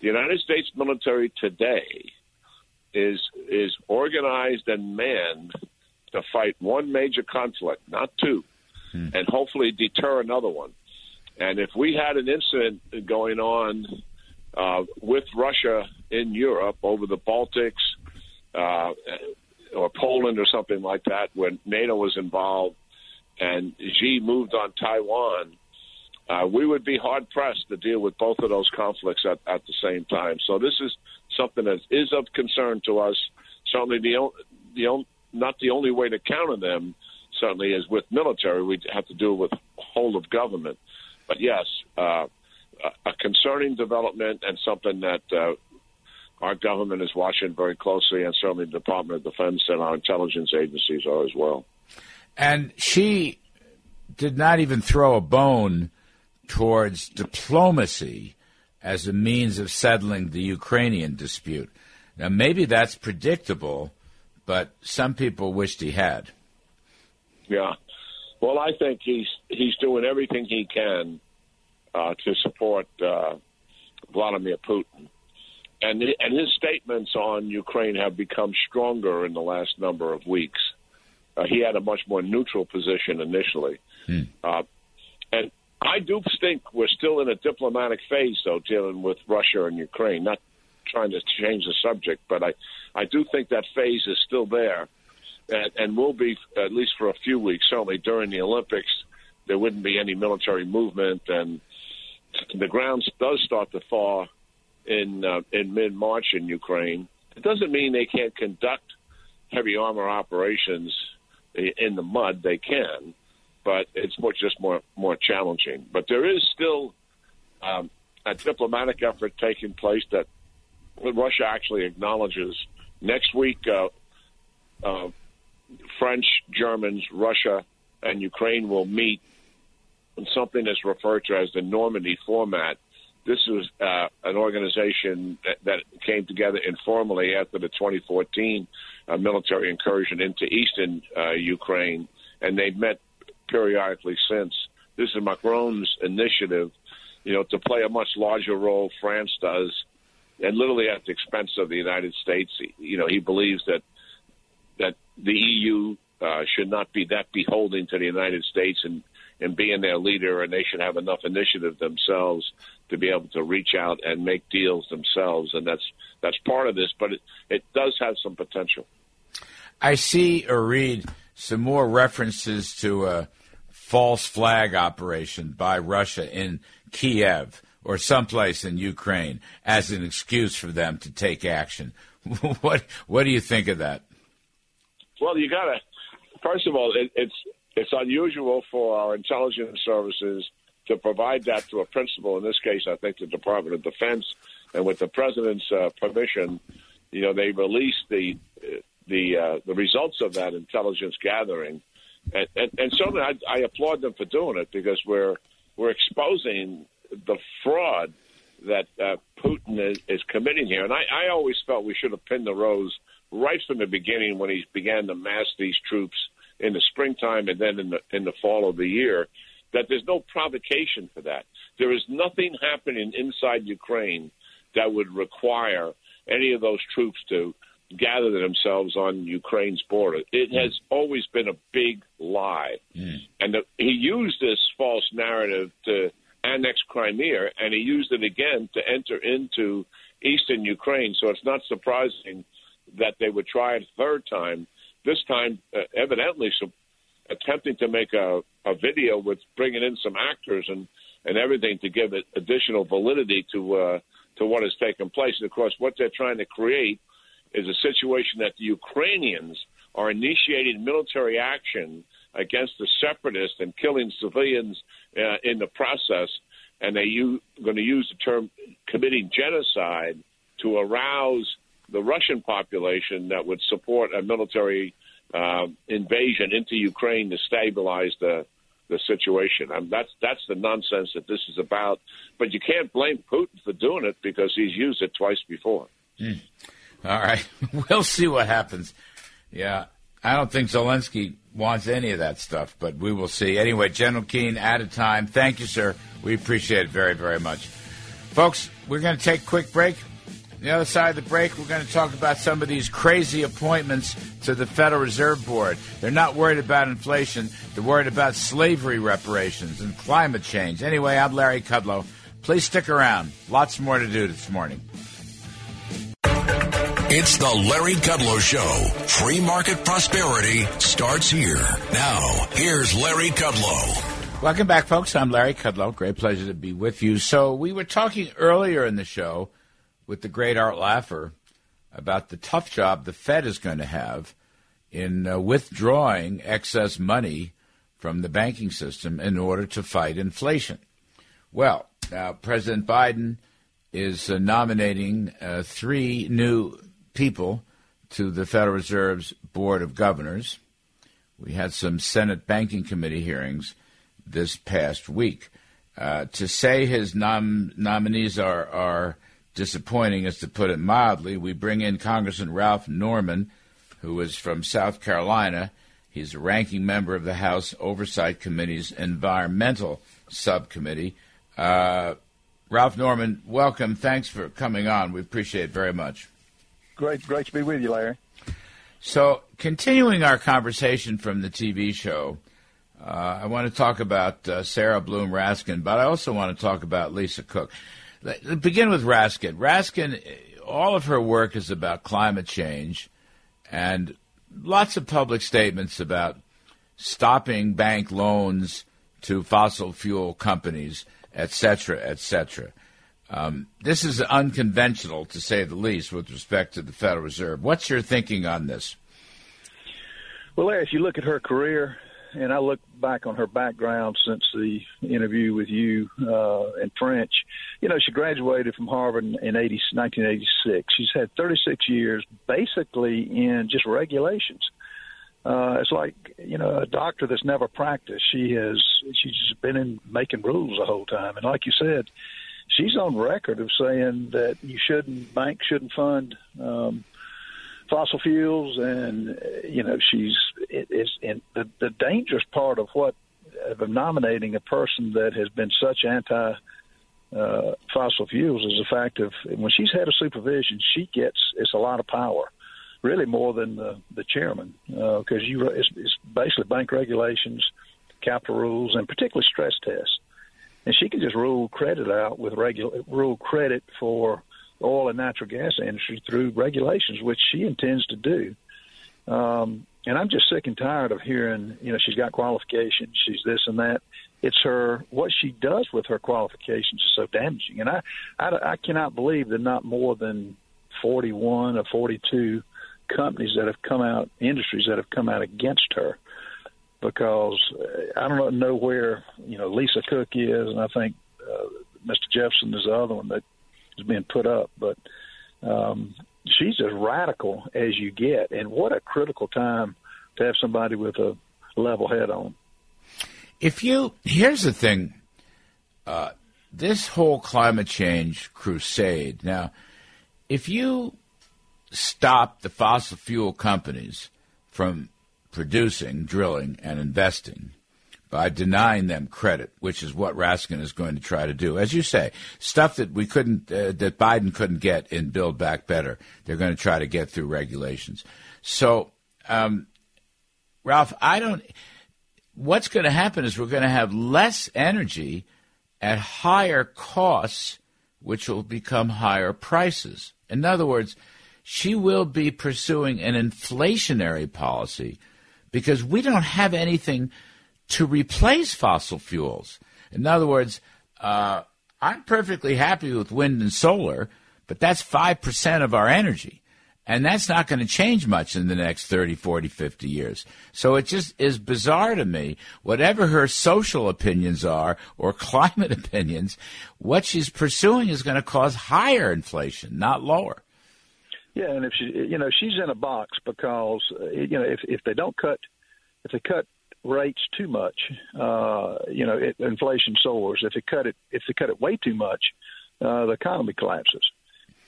Speaker 4: the United States military today is is organized and manned to fight one major conflict, not two, hmm. and hopefully deter another one. And if we had an incident going on uh, with Russia in Europe over the Baltics uh, or Poland or something like that, when NATO was involved and Xi moved on Taiwan, uh, we would be hard pressed to deal with both of those conflicts at, at the same time. So this is something that is of concern to us. Certainly, the the not the only way to counter them. Certainly, is with military. We have to deal with whole of government. But yes, uh, a concerning development and something that uh, our government is watching very closely, and certainly the Department of Defense and our intelligence agencies are as well.
Speaker 2: And Xi did not even throw a bone towards diplomacy as a means of settling the Ukrainian dispute. Now, maybe that's predictable, but some people wished he had.
Speaker 4: Yeah. Well, I think he's he's doing everything he can uh, to support uh, Vladimir Putin, and and his statements on Ukraine have become stronger in the last number of weeks. Uh, he had a much more neutral position initially, hmm. Uh, and I do think we're still in a diplomatic phase, though, dealing with Russia and Ukraine. Not trying to change the subject, but I, I do think that phase is still there, and, and will be at least for a few weeks. Certainly during the Olympics, there wouldn't be any military movement, and the ground does start to thaw in uh, in mid March in Ukraine. It doesn't mean they can't conduct heavy armor operations in the mud. They can, but it's much just more more challenging. But there is still um, a diplomatic effort taking place that Russia actually acknowledges. Next week, uh, uh, French, Germans, Russia, and Ukraine will meet in something that's referred to as the Normandy format. This is uh, an organization that, that, came together informally after the 2014 uh, military incursion into eastern uh, Ukraine, and they've met periodically since. This is Macron's initiative, you know, to play a much larger role. France does, and literally at the expense of the United States. You know, he believes that that the EU uh, should not be that beholden to the United States and and being their leader, and they should have enough initiative themselves to be able to reach out and make deals themselves, and that's that's part of this. But it, it does have some potential.
Speaker 2: I see or read some more references to a false flag operation by Russia in Kiev or someplace in Ukraine as an excuse for them to take action. <laughs> what what do you think of that?
Speaker 4: Well, you got to first of all, it, it's it's unusual for our intelligence services to provide that to a principal. In this case, I think the Department of Defense, and with the president's uh, permission, you know, they released the the uh, the results of that intelligence gathering, and and, and certainly I, I applaud them for doing it because we're we're exposing the fraud that uh, Putin is, is committing here. And I, I always felt we should have pinned the rose right from the beginning when he began to mass these troops in the springtime and then in the in the fall of the year. That there's no provocation for that. There is nothing happening inside Ukraine that would require any of those troops to gather themselves on Ukraine's border. It mm. has always been a big lie, mm. and the, he used this false narrative to annex Crimea, and he used it again to enter into eastern Ukraine. So it's not surprising that they would try it a third time. This time, uh, evidently, so attempting to make a, a video with bringing in some actors and and everything to give it additional validity to uh, to what has taken place. And of course, what they're trying to create is a situation that the Ukrainians are initiating military action against the separatists and killing civilians uh, in the process, and they are going to use the term committing genocide to arouse the Russian population that would support a military uh, invasion into Ukraine to stabilize the the situation. I mean, that's that's the nonsense that this is about. But you can't blame Putin for doing it because he's used it twice before.
Speaker 2: Mm. All right, <laughs> we'll see what happens. Yeah, I don't think Zelensky wants any of that stuff, but we will see. Anyway, General Keane, out of time. Thank you, sir. We appreciate it very, very much. Folks, we're going to take a quick break. The other side of the break, we're going to talk about some of these crazy appointments to the Federal Reserve Board. They're not worried about inflation, they're worried about slavery reparations and climate change. Anyway, I'm Larry Kudlow. Please stick around. Lots more to do this morning.
Speaker 1: It's the Larry Kudlow Show. Free market prosperity starts here. Now, here's Larry Kudlow.
Speaker 2: Welcome back, folks. I'm Larry Kudlow. Great pleasure to be with you. So, we were talking earlier in the show with the great Art Laffer about the tough job the Fed is going to have in uh, withdrawing excess money from the banking system in order to fight inflation. Well, now President Biden is uh, nominating uh, three new people to the Federal Reserve's Board of Governors. We had some Senate Banking Committee hearings this past week. Uh, to say his nom- nominees are, are disappointing is to put it mildly. We bring in Congressman Ralph Norman, who is from South Carolina. He's a ranking member of the House Oversight Committee's Environmental Subcommittee. Uh, Ralph Norman, welcome. Thanks for coming on. We appreciate it very much.
Speaker 5: Great, great to be with you, Larry.
Speaker 2: So, continuing our conversation from the TV show, uh, I want to talk about uh, Sarah Bloom Raskin, but I also want to talk about Lisa Cook. Begin with Raskin. Raskin, all of her work is about climate change and lots of public statements about stopping bank loans to fossil fuel companies, et cetera, et cetera. Um, this is unconventional, to say the least, with respect to the Federal Reserve. What's your thinking on this?
Speaker 5: Well, Larry, if you look at her career, and I look back on her background since the interview with you uh, in French, you know, she graduated from Harvard in 80, 1986. She's had 36 years basically in just regulations. Uh, it's like you know a doctor that's never practiced. She has she's been in making rules the whole time, and like you said, she's on record of saying that you shouldn't banks shouldn't fund um, fossil fuels, and you know she's it is and the the dangerous part of what of nominating a person that has been such anti uh, fossil fuels is the fact of when she's head of supervision, she gets it's a lot of power, really more than the the chairman because uh, you it's, it's basically bank regulations, capital rules, and particularly stress tests and she can just rule credit out with regular rule credit for oil and natural gas industry through regulations, which she intends to do. Um, and I'm just sick and tired of hearing, you know, she's got qualifications, she's this and that. It's her what she does with her qualifications is so damaging, and I, I, I cannot believe that not more than 41 or 42 companies that have come out, industries that have come out against her because uh, I don't know where you know Lisa Cook is, and I think uh, Mr. Jefferson is the other one that is being put up. But um, she's as radical as you get, and what a critical time to have somebody with a level head on.
Speaker 2: If you here's the thing, uh, this whole climate change crusade. Now, if you stop the fossil fuel companies from producing, drilling, and investing by denying them credit, which is what Raskin is going to try to do. As you say, stuff that we couldn't, uh, that Biden couldn't get in Build Back Better, they're going to try to get through regulations. So, um, Ralph, I don't. What's going to happen is we're going to have less energy at higher costs, which will become higher prices. In other words, she will be pursuing an inflationary policy because we don't have anything to replace fossil fuels. In other words, uh, I'm perfectly happy with wind and solar, but that's 5% of our energy. And that's not going to change much in the next 30, 40, 50 years. So it just is bizarre to me. Whatever her social opinions are or <laughs> climate opinions, what she's pursuing is going to cause higher inflation, not lower.
Speaker 5: Yeah, and if she, you know, she's in a box because uh, you know if if they don't cut, if they cut rates too much, uh, you know, it, inflation soars. If they cut it, if they cut it way too much, uh, the economy collapses.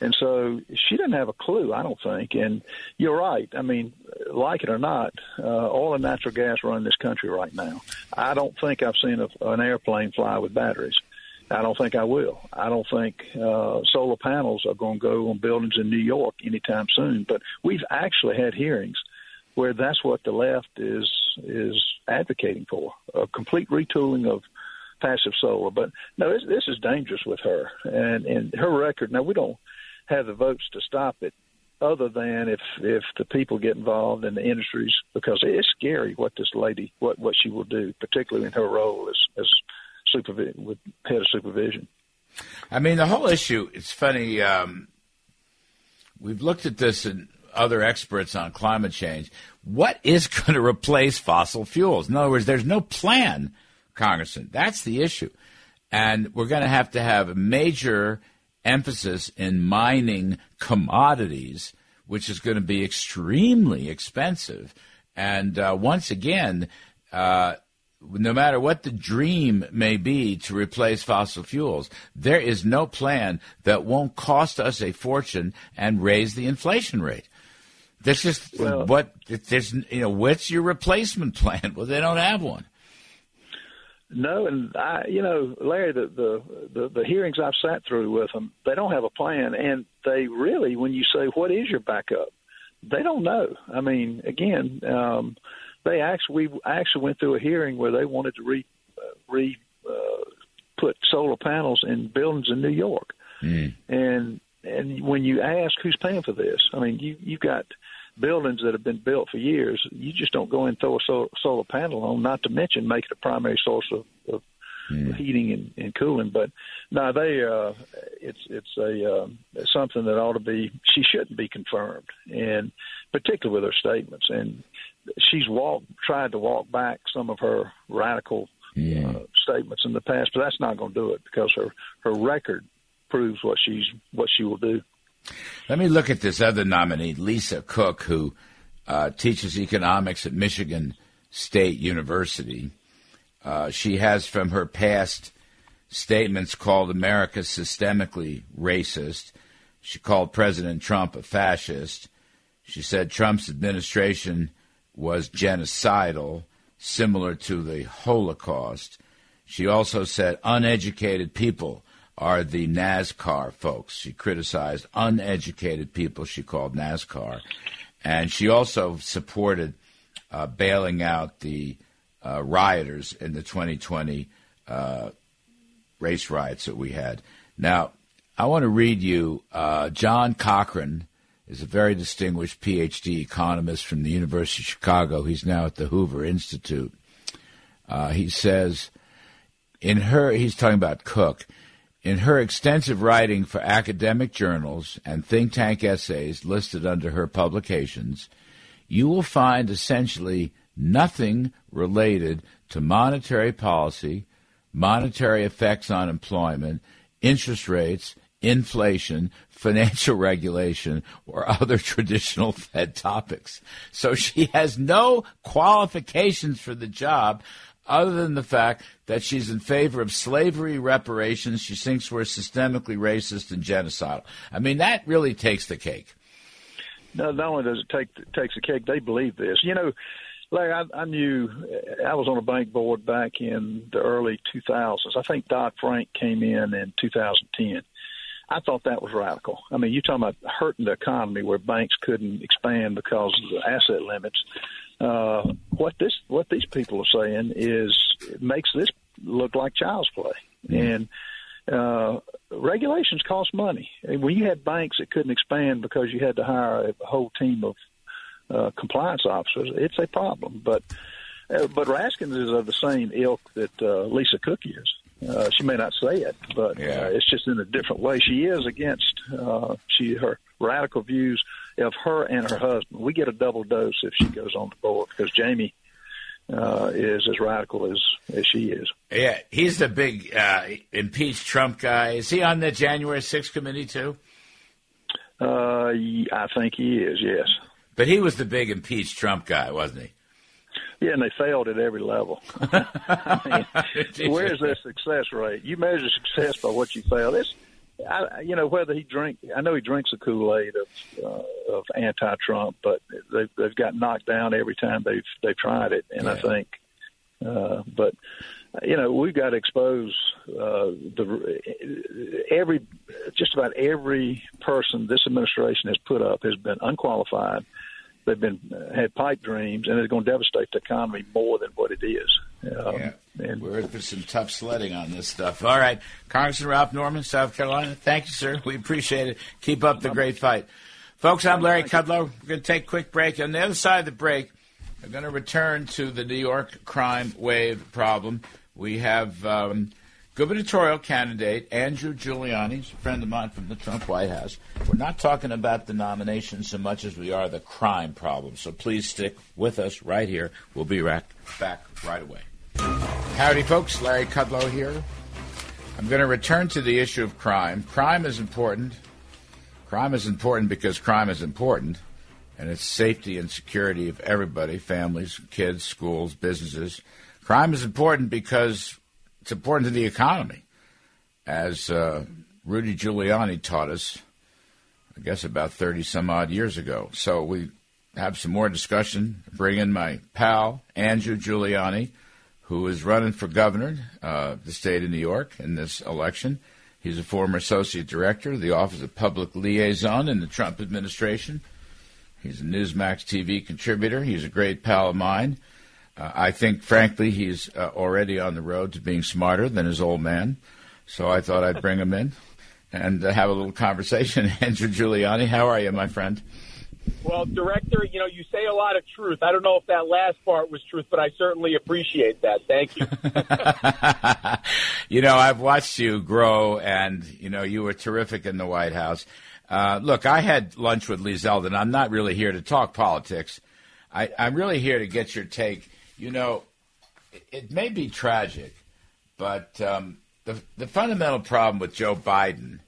Speaker 5: And so she doesn't have a clue, I don't think. And you're right. I mean, like it or not, uh, oil and natural gas run this country right now. I don't think I've seen a, an airplane fly with batteries. I don't think I will. I don't think uh, solar panels are going to go on buildings in New York anytime soon. But we've actually had hearings where that's what the left is is advocating for a complete retooling of passive solar. But no, this, this is dangerous with her and and her record. Now we don't have the votes to stop it, other than if if the people get involved in the industries because it's scary what this lady what what she will do, particularly in her role as as with head of supervision.
Speaker 2: I mean, the whole issue. It's funny. Um, we've looked at this and other experts on climate change. What is <laughs> going to replace fossil fuels? In other words, there's no plan, Congressman. That's the issue, and we're going to have to have a major emphasis in mining commodities, which is going to be extremely expensive. And uh, once again, uh, no matter what the dream may be to replace fossil fuels, there is no plan that won't cost us a fortune and raise the inflation rate. That's is well, what there's. You know, what's your replacement plan? <laughs> Well, they don't have one.
Speaker 5: No, and I, you know, Larry, the, the the the hearings I've sat through with them, they don't have a plan, and they really, when you say what is your backup, they don't know. I mean, again, um, they actually we actually went through a hearing where they wanted to re uh, re uh, put solar panels in buildings in New York, mm. and and when you ask who's paying for this, I mean you you've got buildings that have been built for years. You just don't go and throw a solar, solar panel on. Not to mention make it a primary source of, of mm. heating and, and cooling. But no, they uh, it's it's a uh, something that ought to be. She shouldn't be confirmed, and particularly with her statements. And she's walked tried to walk back some of her radical
Speaker 2: yeah.
Speaker 5: uh, statements in the past, but that's not going to do it because her her record proves what she's what she will do.
Speaker 2: Let me look at this other nominee, Lisa Cook, who uh, teaches economics at Michigan State University. Uh, she has, from her past statements, called America systemically racist. She called President Trump a fascist. She said Trump's administration was genocidal, similar to the Holocaust. She also said uneducated people are the NASCAR folks. She criticized uneducated people, she called NASCAR. And she also supported uh, bailing out the uh, rioters in the 2020 uh, race riots that we had. Now, I want to read you uh, John Cochrane is a very distinguished PhD economist from the University of Chicago. He's now at the Hoover Institute. Uh, he says, in her, he's talking about Cook. In her extensive writing for academic journals and think tank essays listed under her publications, you will find essentially nothing related to monetary policy, monetary effects on employment, interest rates, inflation, <laughs> financial regulation, or other <laughs> traditional Fed topics. So she has no qualifications for the job other than the fact that she's in favor of slavery reparations. She thinks we're systemically racist and genocidal. I mean, that really takes the cake.
Speaker 5: No, not only does it take takes the cake, they believe this. You know, Larry, I, I knew I was on a bank board back in the early 2000s. I think Dodd Frank came in in 2010 I thought that was radical. I mean, you're talking about hurting the economy where banks couldn't expand because of the asset limits. Uh, what this what these people are saying is makes this look like child's play, mm-hmm. and uh, regulations cost money. When you had banks that couldn't expand because you had to hire a whole team of uh, compliance officers, it's a problem. But uh, but Raskins is of the same ilk that uh, Lisa Cook is. Uh, she may not say it, but
Speaker 2: yeah.
Speaker 5: uh, it's just in a different way. She is against uh, she her radical views of her and her husband. We get a double dose if she goes on the board because Jamie uh, is as radical as as she is.
Speaker 2: Yeah, he's the big uh, impeach Trump guy. Is he on the January 6th committee too?
Speaker 5: Uh, I think he is. Yes.
Speaker 2: But he was the big impeach Trump guy, wasn't he?
Speaker 5: Yeah, and they failed at every level. <laughs> <laughs> I mean, where's their success rate? You measure success by what you fail. This, I, you know, whether he drink, I know he drinks the Kool Aid of uh, of anti-Trump, but they've they've got knocked down every time they've they've tried it, and yeah. I think, uh, but you know, we've got to expose uh, the every just about every person this administration has put up has been unqualified they've been had pipe dreams, and it's going to devastate the economy more than what it is.
Speaker 2: Um, yeah, and we're in for some tough sledding on this stuff. All right, Congressman Ralph Norman, South Carolina. Thank you, sir. We appreciate it. Keep up the great fight, folks. I'm Larry Kudlow. We're going to take a quick break. On the other side of the break, we're going to return to the New York crime wave problem. We have. Um, gubernatorial candidate Andrew Giuliani, he's a friend of mine from the Trump White House. We're not talking about the nomination so much as we are the crime problem. So please stick with us right here. We'll be back, back right away. Howdy, folks. Larry Kudlow here. I'm going to return to the issue of crime. Crime is important. Crime is important because crime is important, and it's safety and security of everybody families, kids, schools, businesses. Crime is important because it's important to the economy, as uh, Rudy Giuliani taught us, I guess about 30 some odd years ago. So we have some more discussion. Bring in my pal, Andrew Giuliani, who is running for governor uh, of the state of New York in this election. He's a former associate director of the Office of Public Liaison in the Trump administration. He's a Newsmax TV contributor. He's a great pal of mine. Uh, I think, frankly, he's uh, already on the road to being smarter than his old man. So I thought I'd bring him in and uh, have a little conversation. <laughs> Andrew Giuliani, how are you, my friend?
Speaker 6: Well, director, you know, you say a lot of truth. I don't know if that last part was truth, but I certainly appreciate that. Thank you. <laughs>
Speaker 2: you know, I've watched you grow, and you know, you were terrific in the White House. Uh, look, I had lunch with Lee Zeldin. I'm not really here to talk politics. I, I'm really here to get your take. You know, it, it may be tragic, but um, the the fundamental problem with Joe Biden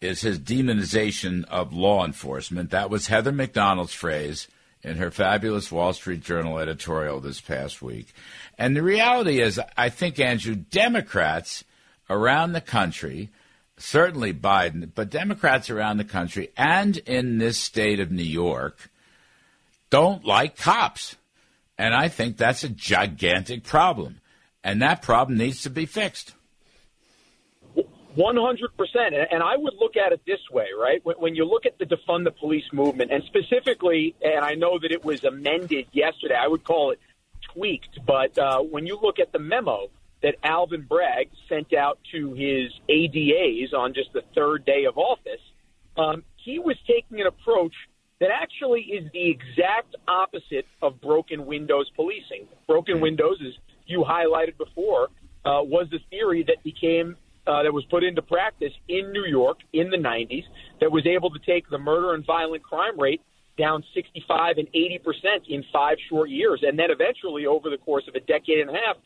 Speaker 2: is his demonization of law enforcement. That was Heather Mac Donald's phrase in her fabulous Wall Street Journal editorial this past week. And the reality is, I think, Andrew, Democrats around the country, certainly Biden, but Democrats around the country and in this state of New York don't like cops. And I think that's a gigantic problem. And that problem needs to be fixed.
Speaker 6: 100%. And I would look at it this way, right? When you look at the defund the police movement, and specifically, and I know that it was amended yesterday, I would call it tweaked, but uh, when you look at the memo that Alvin Bragg sent out to his ADAs on just the third day of office, um, he was taking an approach that actually is the exact opposite of broken windows policing. Broken windows, as you highlighted before, uh, was the theory that became uh, that was put into practice in New York in the 90s that was able to take the murder and violent crime rate down 65 and 80 percent in five short years, and then eventually over the course of a decade and a half,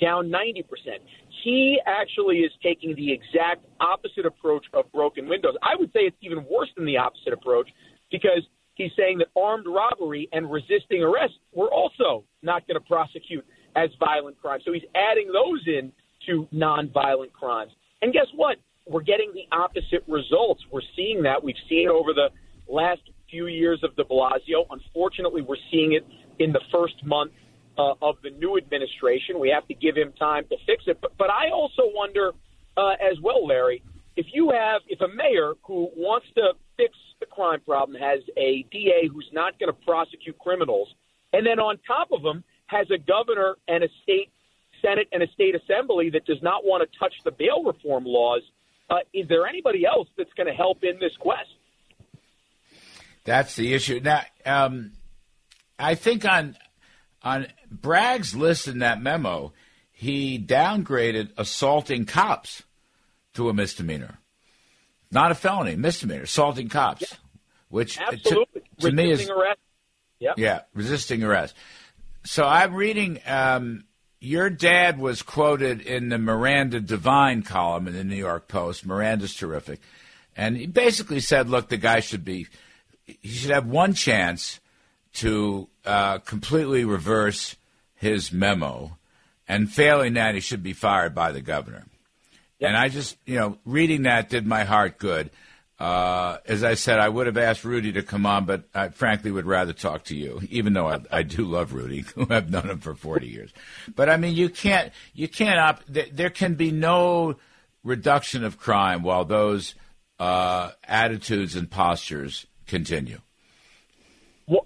Speaker 6: down 90 percent. He actually is taking the exact opposite approach of broken windows. I would say it's even worse than the opposite approach because he's saying that armed robbery and resisting arrest we're also not going to prosecute as violent crimes. So he's adding those in to nonviolent crimes. And guess what? We're getting the opposite results. We're seeing that. We've seen it over the last few years of de Blasio. Unfortunately, we're seeing it in the first month uh, of the new administration. We have to give him time to fix it. But, but I also wonder uh, as well, Larry, if you have, if a mayor who wants to fix the crime problem has a DA who's not going to prosecute criminals, and then on top of them has a governor and a state Senate and a state assembly that does not want to touch the bail reform laws, uh, is there anybody else that's going to help in this quest?
Speaker 2: That's the issue. Now, um, I think on on Bragg's list in that memo, he downgraded assaulting cops to a misdemeanor, not a felony, misdemeanor, assaulting cops,
Speaker 6: yeah.
Speaker 2: which
Speaker 6: Absolutely.
Speaker 2: to, to me is
Speaker 6: arrest. Yep.
Speaker 2: yeah, resisting arrest. So I'm reading um, your dad was quoted in the Miranda Devine column in the New York Post. Miranda's terrific. And he basically said, look, the guy should be, he should have one chance to uh, completely reverse his memo. And failing that, he should be fired by the governor. Yep. And I just, you know, reading that did my heart good. Uh, as I said, I would have asked Rudy to come on, but I frankly would rather talk to you, even though I, I do love Rudy, <laughs> who I've known him for 40 years. But I mean, you can't, you can't, op- there, there can be no reduction of crime while those uh, attitudes and postures continue.
Speaker 6: 100%.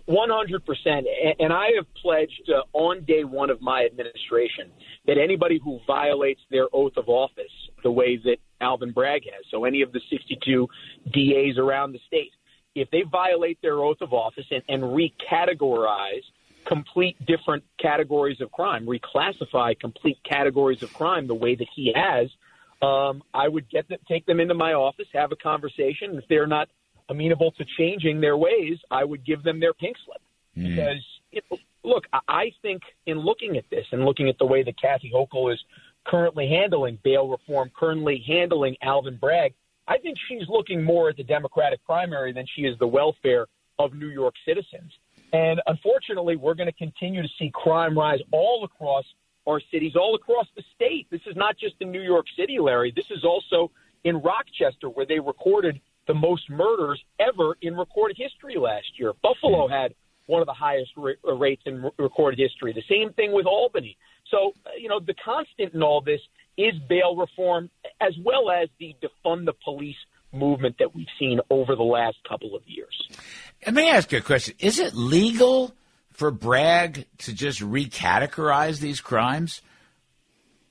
Speaker 6: And I have pledged uh, on day one of my administration that anybody who violates their oath of office the way that Alvin Bragg has, so any of the 62 DAs around the state, if they violate their oath of office and, and recategorize complete different categories of crime, reclassify complete categories of crime the way that he has, um, I would get them, take them into my office, have a conversation. If they're not amenable to changing their ways, I would give them their pink slip. Mm. Because, it, look, I think in looking at this and looking at the way that Kathy Hochul is currently handling bail reform, currently handling Alvin Bragg, I think she's looking more at the Democratic primary than she is the welfare of New York citizens. And unfortunately, we're going to continue to see crime rise all across our cities, all across the state. This is not just in New York City, Larry. This is also in Rochester, where they recorded the most murders ever in recorded history last year. Buffalo had one of the highest rates in recorded history. The same thing with Albany. So, uh, you know, the constant in all this is bail reform as well as the defund the police movement that we've seen over the last couple of years.
Speaker 2: Let me ask you a question. Is it legal for Bragg to just recategorize these crimes?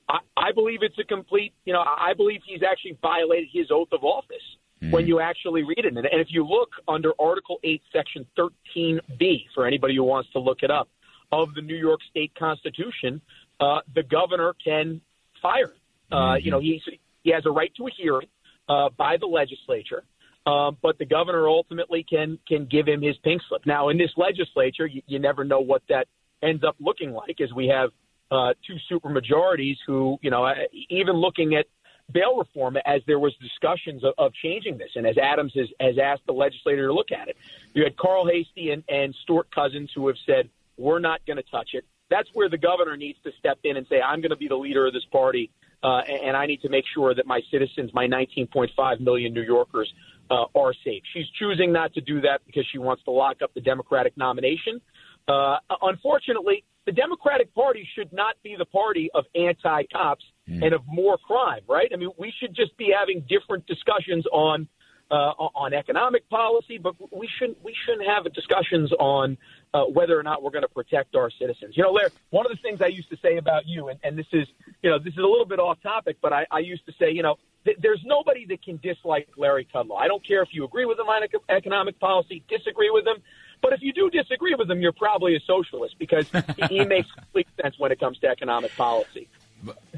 Speaker 6: I, I believe it's a complete, you know, I believe he's actually violated his oath of office mm. when you actually read it. And if you look under Article 8, Section 13B, for anybody who wants to look it up, of the New York State Constitution, uh, the governor can fire. Uh, mm-hmm. You know, he he has a right to a hearing uh, by the legislature, um, but the governor ultimately can can give him his pink slip. Now, in this legislature, you, you never know what that ends up looking like, as we have uh, two supermajorities who, you know, uh, even looking at bail reform as there was discussions of, of changing this, and as Adams has, has asked the legislator to look at it. You had Carl Heastie and, and Stewart Cousins who have said we're not going to touch it. That's where the governor needs to step in and say, I'm going to be the leader of this party, uh, and I need to make sure that my citizens, my 19.5 million New Yorkers, uh, are safe. She's choosing not to do that because she wants to lock up the Democratic nomination. Uh, unfortunately, the Democratic Party should not be the party of anti cops mm. and of more crime, right? I mean, we should just be having different discussions on uh, on economic policy, but we shouldn't we shouldn't have discussions on uh, whether or not we're going to protect our citizens. You know, Larry, one of the things I used to say about you, and, and this is you know this is a little bit off topic, but I, I used to say, you know, th- there's nobody that can dislike Larry Kudlow. I don't care if you agree with him on economic policy, disagree with him. But if you do disagree with him, you're probably a socialist because he makes <laughs> complete sense when it comes to economic policy.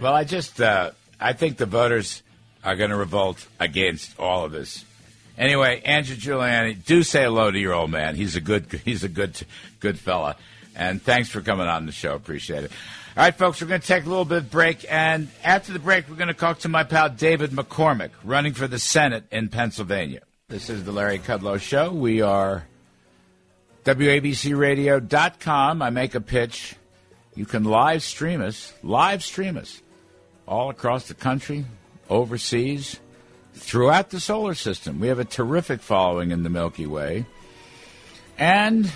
Speaker 2: Well, I just uh, I think the voters are going to revolt against all of this Anyway, Andrew Giuliani, do say hello to your old man. He's a good <laughs> he's a good good fella. And thanks for coming on the show. Appreciate it. All right, folks, we're going to take a little bit of break. And after the break, we're going to talk to my pal David McCormick, running for the Senate in Pennsylvania. This is the Larry Kudlow Show. We are WABCRadio.com. I make a pitch. You can live stream us, live stream us all across the country, overseas throughout the solar system. We have a terrific following in the Milky Way. And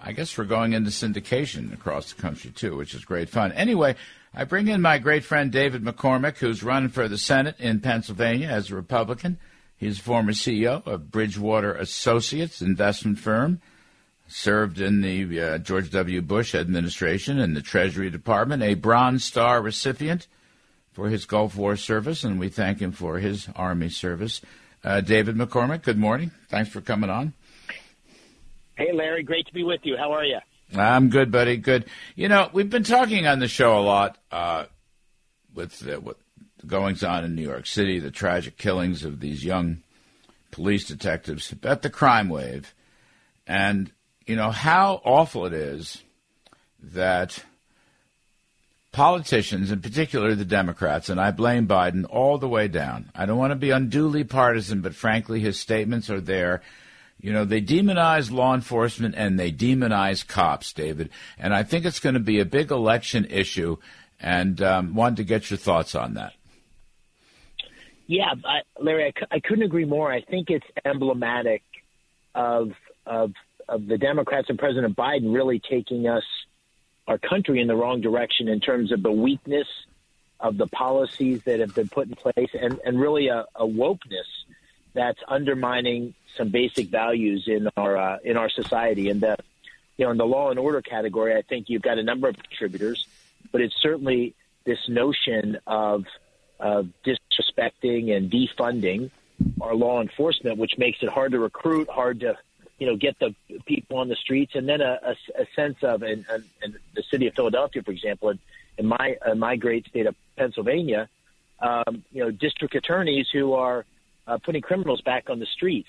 Speaker 2: I guess we're going into syndication across the country, too, which is great fun. Anyway, I bring in my great friend David McCormick, who's running for the Senate in Pennsylvania as a Republican. He's former CEO of Bridgewater Associates investment firm, served in the uh, George W. Bush administration in the Treasury Department, a Bronze Star recipient for his Gulf War service, and we thank him for his Army service. Uh, David McCormick, good morning. Thanks for coming on.
Speaker 7: Hey, Larry, great to be with you. How are you?
Speaker 2: I'm good, buddy. Good. You know, we've been talking on the show a lot uh, with uh, what the goings on in New York City, the tragic killings of these young police detectives, about the crime wave, and you know how awful it is that politicians, in particular the Democrats, and I blame Biden all the way down. I don't want to be unduly partisan, but frankly, his statements are there. You know, they demonize law enforcement and they demonize cops, David. And I think it's going to be a big election issue, and um, wanted to get your thoughts on that.
Speaker 7: Yeah, I, Larry, I, I couldn't agree more. I think it's emblematic of of of the Democrats and President Biden really taking us our country in the wrong direction in terms of the weakness of the policies that have been put in place and, and really a, a wokeness that's undermining some basic values in our uh, in our society. And the you know in the law and order category, I think you've got a number of contributors, but it's certainly this notion of of disrespecting and defunding our law enforcement, which makes it hard to recruit, hard to you know, get the people on the streets, and then a, a, a sense of, and, the city of Philadelphia, for example, and in my in my great state of Pennsylvania, um, you know, district attorneys who are uh, putting criminals back on the streets.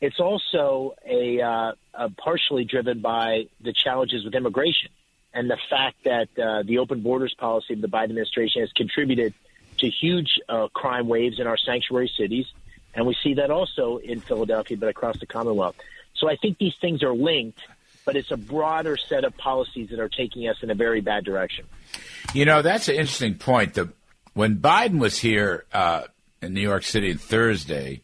Speaker 7: It's also a, uh, a partially driven by the challenges with immigration and the fact that uh, the open borders policy of the Biden administration has contributed to huge uh, crime waves in our sanctuary cities, and we see that also in Philadelphia, but across the Commonwealth. So I think these things are linked, but it's a broader set of policies that are taking us in a very bad direction.
Speaker 2: You know, that's an interesting point. The, when Biden was here uh, in New York City on Thursday,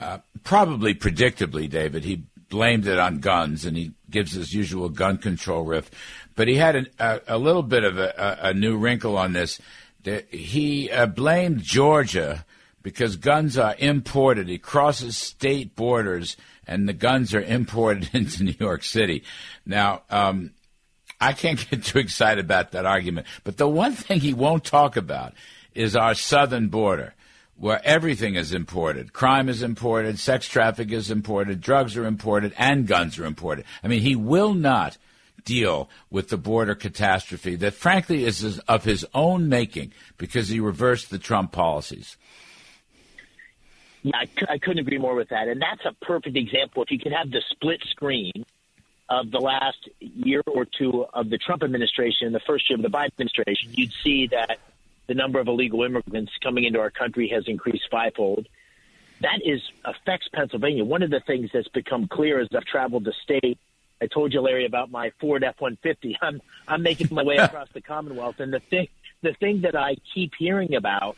Speaker 2: uh, probably predictably, David, he blamed it on guns and he gives his usual gun control riff. But he had an, a, a, little bit of a, a, new wrinkle on this. He uh, blamed Georgia because guns are imported. He crosses state borders and the guns are imported <laughs> into New York City. Now, um, I can't <laughs> get too excited about that argument. But the one thing he won't talk about is our southern border, where everything is imported. Crime is imported, sex traffic is imported, drugs are imported, and guns are imported. I mean, he will not deal with the border catastrophe that, frankly, is of his own making because he reversed the Trump policies.
Speaker 7: Yeah, I, I couldn't agree more with that. And that's a perfect example. If you could have the split screen of the last year or two of the Trump administration and the first year of the Biden administration, you'd see that the number of illegal immigrants coming into our country has increased fivefold. That is affects Pennsylvania. One of the things that's become clear as I've traveled the state, I told you, Larry, about my Ford F-150. I'm I'm making my way <laughs> across the Commonwealth, and the thing the thing that I keep hearing about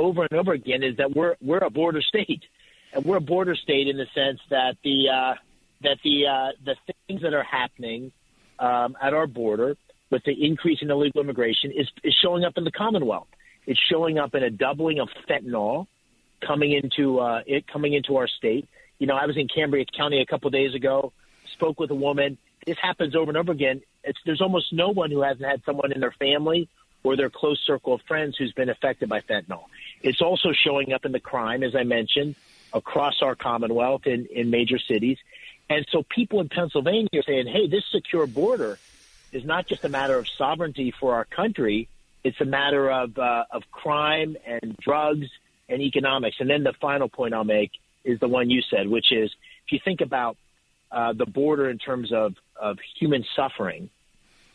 Speaker 7: over and over again is that we're we're a border state, and we're a border state in the sense that the uh, that the uh, the things that are happening um, at our border with the increase in illegal immigration is, is showing up in the Commonwealth. It's showing up in a doubling of fentanyl coming into uh, it coming into our state. You know, I was in Cambria County a couple of days ago, spoke with a woman. This happens over and over again. It's, there's almost no one who hasn't had someone in their family or their close circle of friends who's been affected by fentanyl. It's also showing up in the crime, as I mentioned, across our Commonwealth in, in major cities. And so people in Pennsylvania are saying, hey, this secure border is not just a matter of sovereignty for our country. It's a matter of, uh, of crime and drugs and economics. And then the final point I'll make is the one you said, which is if you think about uh, the border in terms of, of human suffering,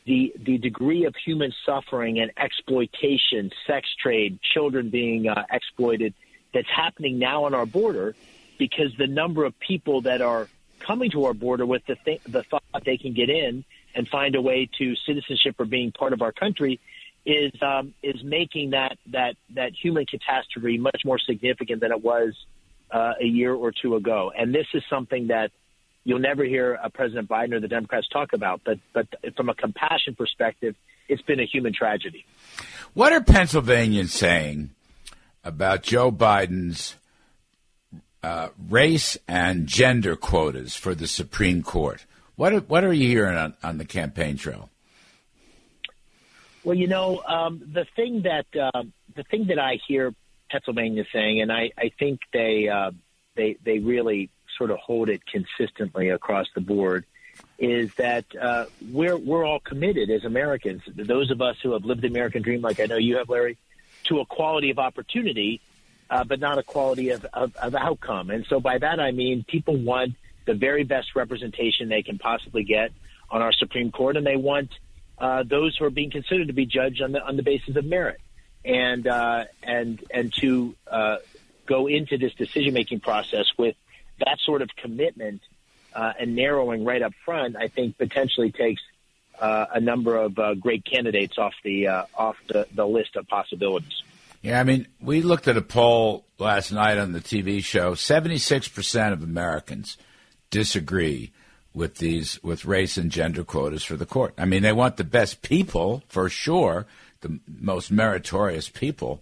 Speaker 7: the, the degree of human suffering and exploitation, sex trade, children being uh, exploited that's happening now on our border because the number of people that are coming to our border with the, th- the thought they can get in and find a way to citizenship or being part of our country is um, is making that that that human catastrophe much more significant than it was uh, a year or two ago. And this is something that you'll never hear uh, President Biden or the Democrats talk about. But but from a compassion perspective, it's been a human tragedy.
Speaker 2: What are Pennsylvanians saying about Joe Biden's uh, race and gender quotas for the Supreme Court? What are, what are you hearing on, on the campaign trail?
Speaker 7: Well, you know, um, the thing that uh, the thing that I hear Pennsylvania saying, and I, I think they uh, they they really sort of hold it consistently across the board, is that uh, we're we're all committed as Americans, those of us who have lived the American dream, like I know you have, Larry, to a quality of opportunity, uh, but not a quality of, of, of outcome. And so by that I mean people want the very best representation they can possibly get on our Supreme Court, and they want uh, those who are being considered to be judged on the on the basis of merit, and uh, and and to uh, go into this decision making process with that sort of commitment uh, and narrowing right up front, I think potentially takes uh, a number of uh, great candidates off the off the, the list of possibilities.
Speaker 2: Yeah, I mean, we looked at a poll last night on the TV show. Seventy-six percent of Americans disagree with these with race and gender quotas for the court. I mean, they want the best people for sure, the most meritorious people,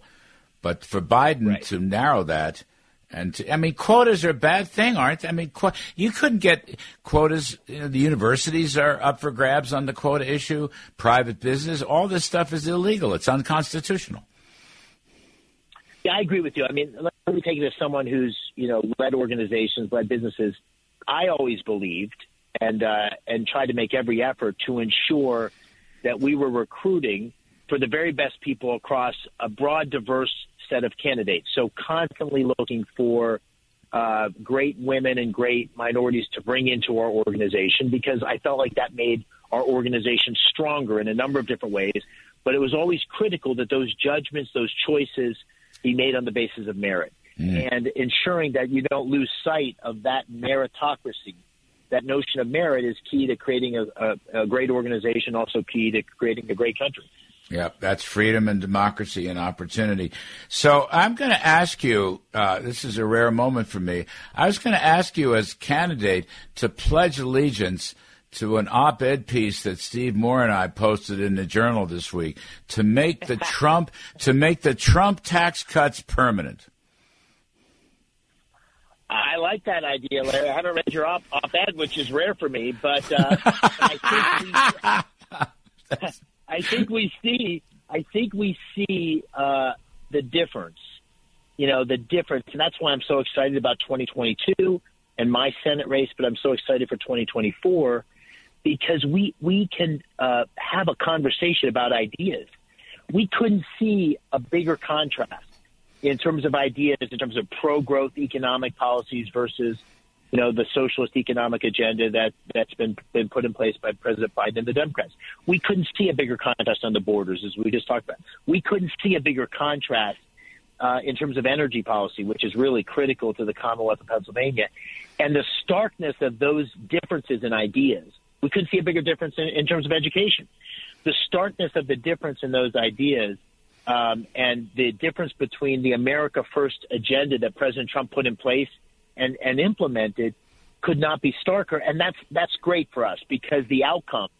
Speaker 2: but for Biden right. to narrow that and to, I mean, quotas are a bad thing, aren't they? I mean, qu- you couldn't get quotas. You know, the universities are up for grabs on the quota issue. Private business, all this stuff is illegal. It's unconstitutional.
Speaker 7: Yeah, I agree with you. I mean, let me take it as someone who's you know led organizations, led businesses I always believed and uh, and tried to make every effort to ensure that we were recruiting for the very best people across a broad, diverse set of candidates. So constantly looking for uh, great women and great minorities to bring into our organization because I felt like that made our organization stronger in a number of different ways. But it was always critical that those judgments, those choices, be made on the basis of merit mm. and ensuring that you don't lose sight of that meritocracy. That notion of merit is key to creating a, a, a great organization, also key to creating a great country.
Speaker 2: Yeah, that's freedom and democracy and opportunity. So I'm going to ask you. Uh, this is a rare moment for me. I was going to ask you, as candidate, to pledge allegiance to an op-ed piece that Steve Moore and I posted in the Journal this week to make the <laughs> Trump to make the Trump tax cuts permanent.
Speaker 7: I like that idea, Larry. I haven't read your op, ed which is rare for me, but uh, <laughs> I, think <laughs> I think we see. I think we see uh, the difference you know, the difference. And that's why I'm so excited about 2022 and my Senate race, but I'm so excited for 2024 because we, we can uh, have a conversation about ideas. We couldn't see a bigger contrast in terms of ideas, in terms of pro-growth economic policies versus, you know, the socialist economic agenda that that's been been put in place by President Biden and the Democrats. We couldn't see a bigger contrast on the borders, as we just talked about. We couldn't see a bigger contrast uh, in terms of energy policy, which is really critical to the Commonwealth of Pennsylvania, and the starkness of those differences in ideas. We couldn't see a bigger difference in, in terms of education. The starkness of the difference in those ideas um, and the difference between the America First agenda that President Trump put in place and, and implemented could not be starker. And that's that's great for us because the outcomes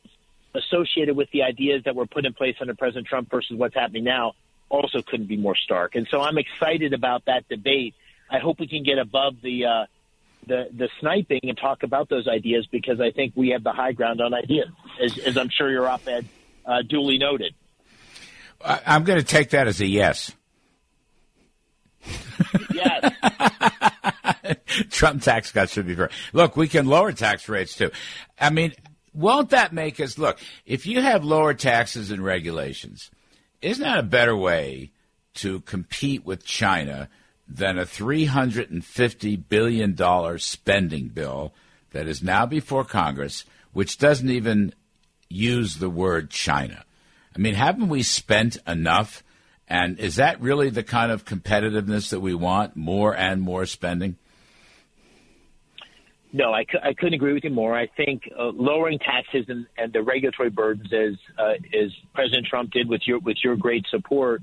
Speaker 7: associated with the ideas that were put in place under President Trump versus what's happening now also couldn't be more stark. And so I'm excited about that debate. I hope we can get above the uh, the the sniping and talk about those ideas because I think we have the high ground on ideas, as, as I'm sure your op-ed uh, duly noted.
Speaker 2: I'm going to take that as a yes.
Speaker 7: Yes. <laughs> <laughs>
Speaker 2: Trump tax cuts should be fair. Look, we can lower tax rates too. I mean, won't that make us look? If you have lower taxes and regulations, isn't that a better way to compete with China than a $350 billion spending bill that is now before Congress, which doesn't even use the word China? I mean, haven't we spent enough? And is that really the kind of competitiveness that we want? More and more spending?
Speaker 7: No, I, I couldn't agree with you more. I think uh, lowering taxes and, and the regulatory burdens, as uh, as President Trump did with your with your great support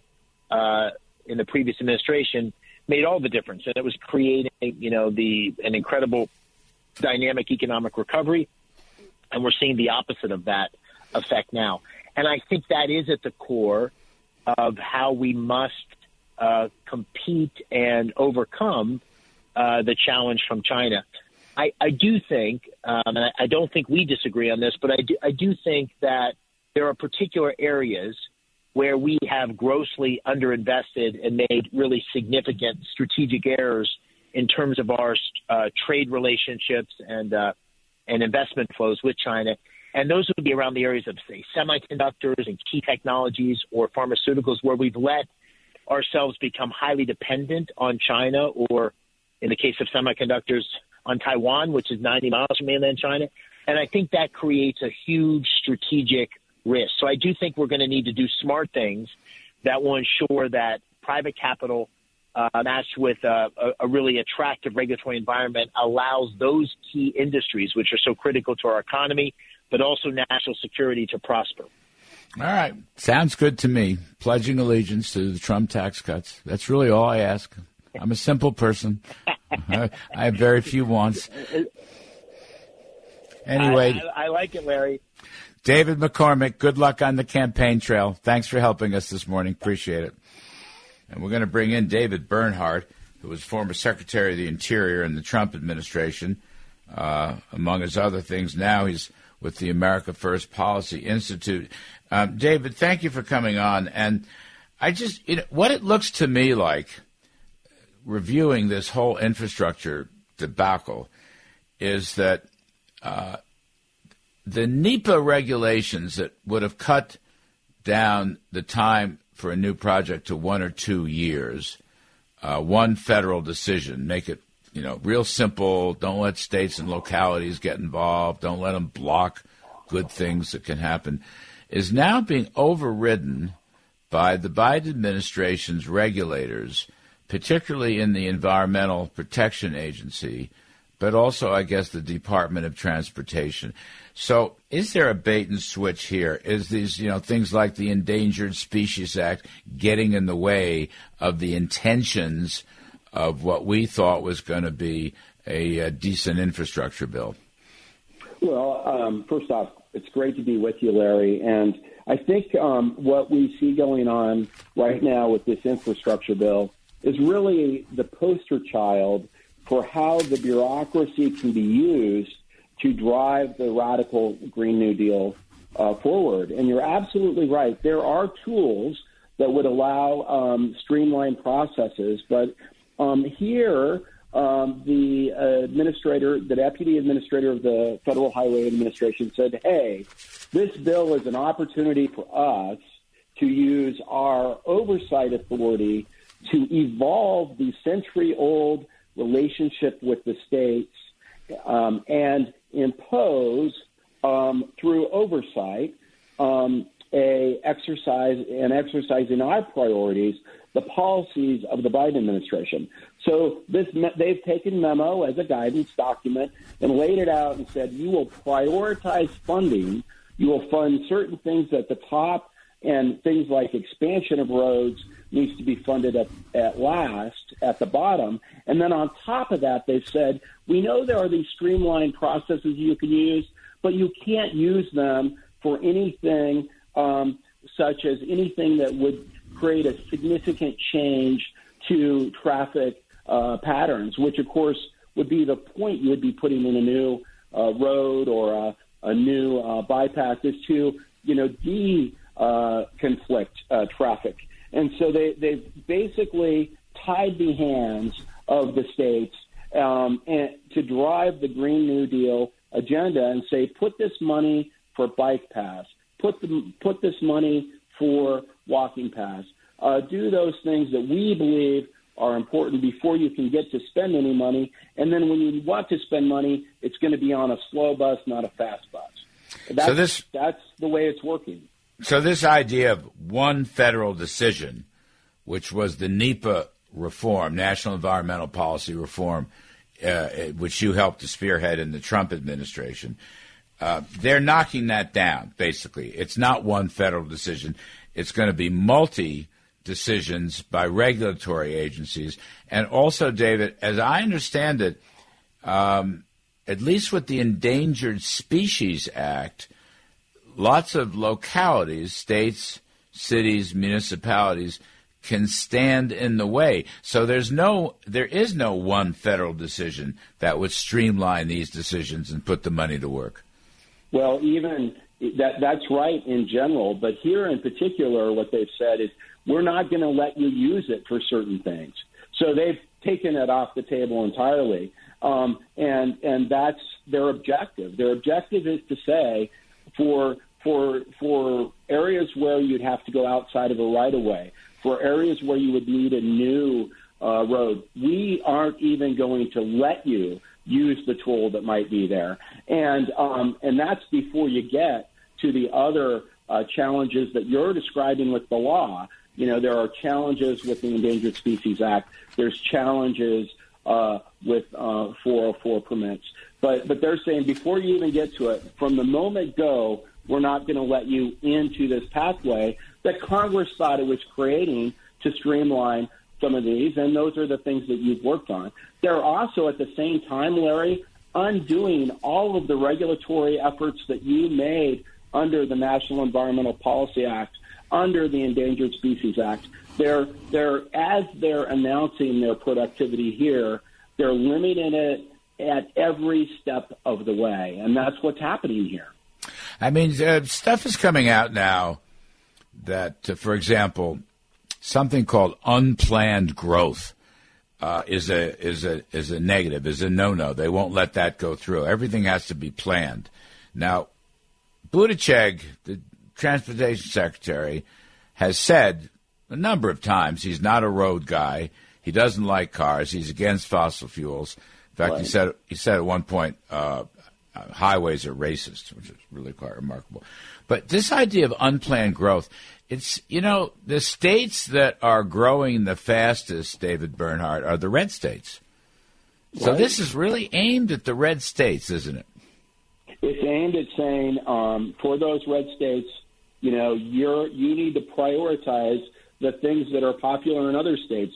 Speaker 7: uh, in the previous administration, made all the difference, and it was creating you know the an incredible dynamic economic recovery, and we're seeing the opposite of that effect now. And I think that is at the core of how we must uh, compete and overcome uh, the challenge from China. I, I do think, um, and I, I don't think we disagree on this, but I do, I do think that there are particular areas where we have grossly underinvested and made really significant strategic errors in terms of our uh, trade relationships and uh, and investment flows with China. And those would be around the areas of, say, semiconductors and key technologies or pharmaceuticals where we've let ourselves become highly dependent on China or, in the case of semiconductors, on Taiwan, which is 90 miles from mainland China. And I think that creates a huge strategic risk. So I do think we're going to need to do smart things that will ensure that private capital uh, matched with uh, a, a really attractive regulatory environment allows those key industries, which are so critical to our economy, but also national security to prosper.
Speaker 2: All right. Sounds good to me. Pledging allegiance to the Trump tax cuts. That's really all I ask. I'm a simple person. I, I have very few wants. Anyway.
Speaker 7: I, I, I like it, Larry.
Speaker 2: David McCormick, good luck on the campaign trail. Thanks for helping us this morning. Appreciate it. And we're going to bring in David Bernhardt, who was former Secretary of the Interior in the Trump administration. Uh, among his other things, now he's with the America First Policy Institute. Um, David, thank you for coming on. And I just, you know, what it looks to me like, reviewing this whole infrastructure debacle, is that uh, the NEPA regulations that would have cut down the time for a new project to one or two years, uh, one federal decision, make it you know, real simple. Don't let states and localities get involved. Don't let them block good things that can happen. Is now being overridden by the Biden administration's regulators, particularly in the Environmental Protection Agency, but also, I guess, the Department of Transportation. So, is there a bait and switch here? Is these, you know, things like the Endangered Species Act getting in the way of the intentions of what we thought was going to be a, a, decent infrastructure bill?
Speaker 8: Well, um, first off, it's great to be with you, Larry. And I think um, what we see going on right now with this infrastructure bill is really the poster child for how the bureaucracy can be used to drive the radical Green New Deal uh, forward. And you're absolutely right. There are tools that would allow um, streamlined processes. But um, here, um, the administrator, the deputy administrator of the Federal Highway Administration said, hey, this bill is an opportunity for us to use our oversight authority to evolve the century old relationship with the states um, and impose um, through oversight um, a exercise and exercising our priorities the policies of the Biden administration. So this they've taken memo as a guidance document and laid it out and said you will prioritize funding. You will fund certain things at the top and things like expansion of roads needs to be funded at, at last at the bottom. And then on top of that, they've said, we know there are these streamlined processes you can use, but you can't use them for anything um, such as anything that would create a significant change to traffic uh, patterns, which of course would be the point you would be putting in a new uh, road or a, a new uh, bypass is to, you know, de uh, conflict uh, traffic. And so they, they've basically tied the hands of the states um, and to drive the Green New Deal agenda and say, put this money for bike paths, put, the, put this money for walking paths, uh, do those things that we believe are important before you can get to spend any money. And then when you want to spend money, it's going to be on a slow bus, not a fast bus. That's, so this, that's the way it's working.
Speaker 2: So this idea of one federal decision, which was the NEPA reform, National Environmental Policy Reform, uh, which you helped to spearhead in the Trump administration, uh, they're knocking that down. Basically, it's not one federal decision; it's going to be multi decisions by regulatory agencies, and also, David, as I understand it, um, at least with the Endangered Species Act lots of localities, states, cities, municipalities can stand in the way. So there's no there is no one federal decision that would streamline these decisions and put the money to work.
Speaker 8: Well, even that that's right in general, but here in particular what they've said is we're not going to let you use it for certain things. So they've taken it off the table entirely. Um, and and that's their objective. Their objective is to say for for for areas where you'd have to go outside of a right of way, for areas where you would need a new uh, road, we aren't even going to let you use the tool that might be there, and um, and that's before you get to the other uh, challenges that you're describing with the law. You know, there are challenges with the Endangered Species Act. There's challenges uh, with uh, 404 permits. But but they're saying before you even get to it, from the moment go, we're not going to let you into this pathway that Congress thought it was creating to streamline some of these, and those are the things that you've worked on. They're also at the same time, Larry, undoing all of the regulatory efforts that you made under the National Environmental Policy Act, under the Endangered Species Act. They're, they're, as they're announcing their productivity here, they're limiting it at every step of the way, and that's what's happening here.
Speaker 2: I mean, uh, stuff is coming out now that, uh, for example, something called unplanned growth uh, is a is a is a negative, is a no no. They won't let that go through. Everything has to be planned. Now, Buttigieg, the transportation secretary, has said a number of times he's not a road guy. He doesn't like cars. He's against fossil fuels. In fact, right. he said he said at one point, uh, uh, highways are racist, which is really quite remarkable. But this idea of unplanned growth, it's, you know, the states that are growing the fastest, David Bernhardt, are the red states. So this is really aimed at the red states, isn't it?
Speaker 8: It's aimed at saying um, for those red states, you know, you're you need to prioritize the things that are popular in other states,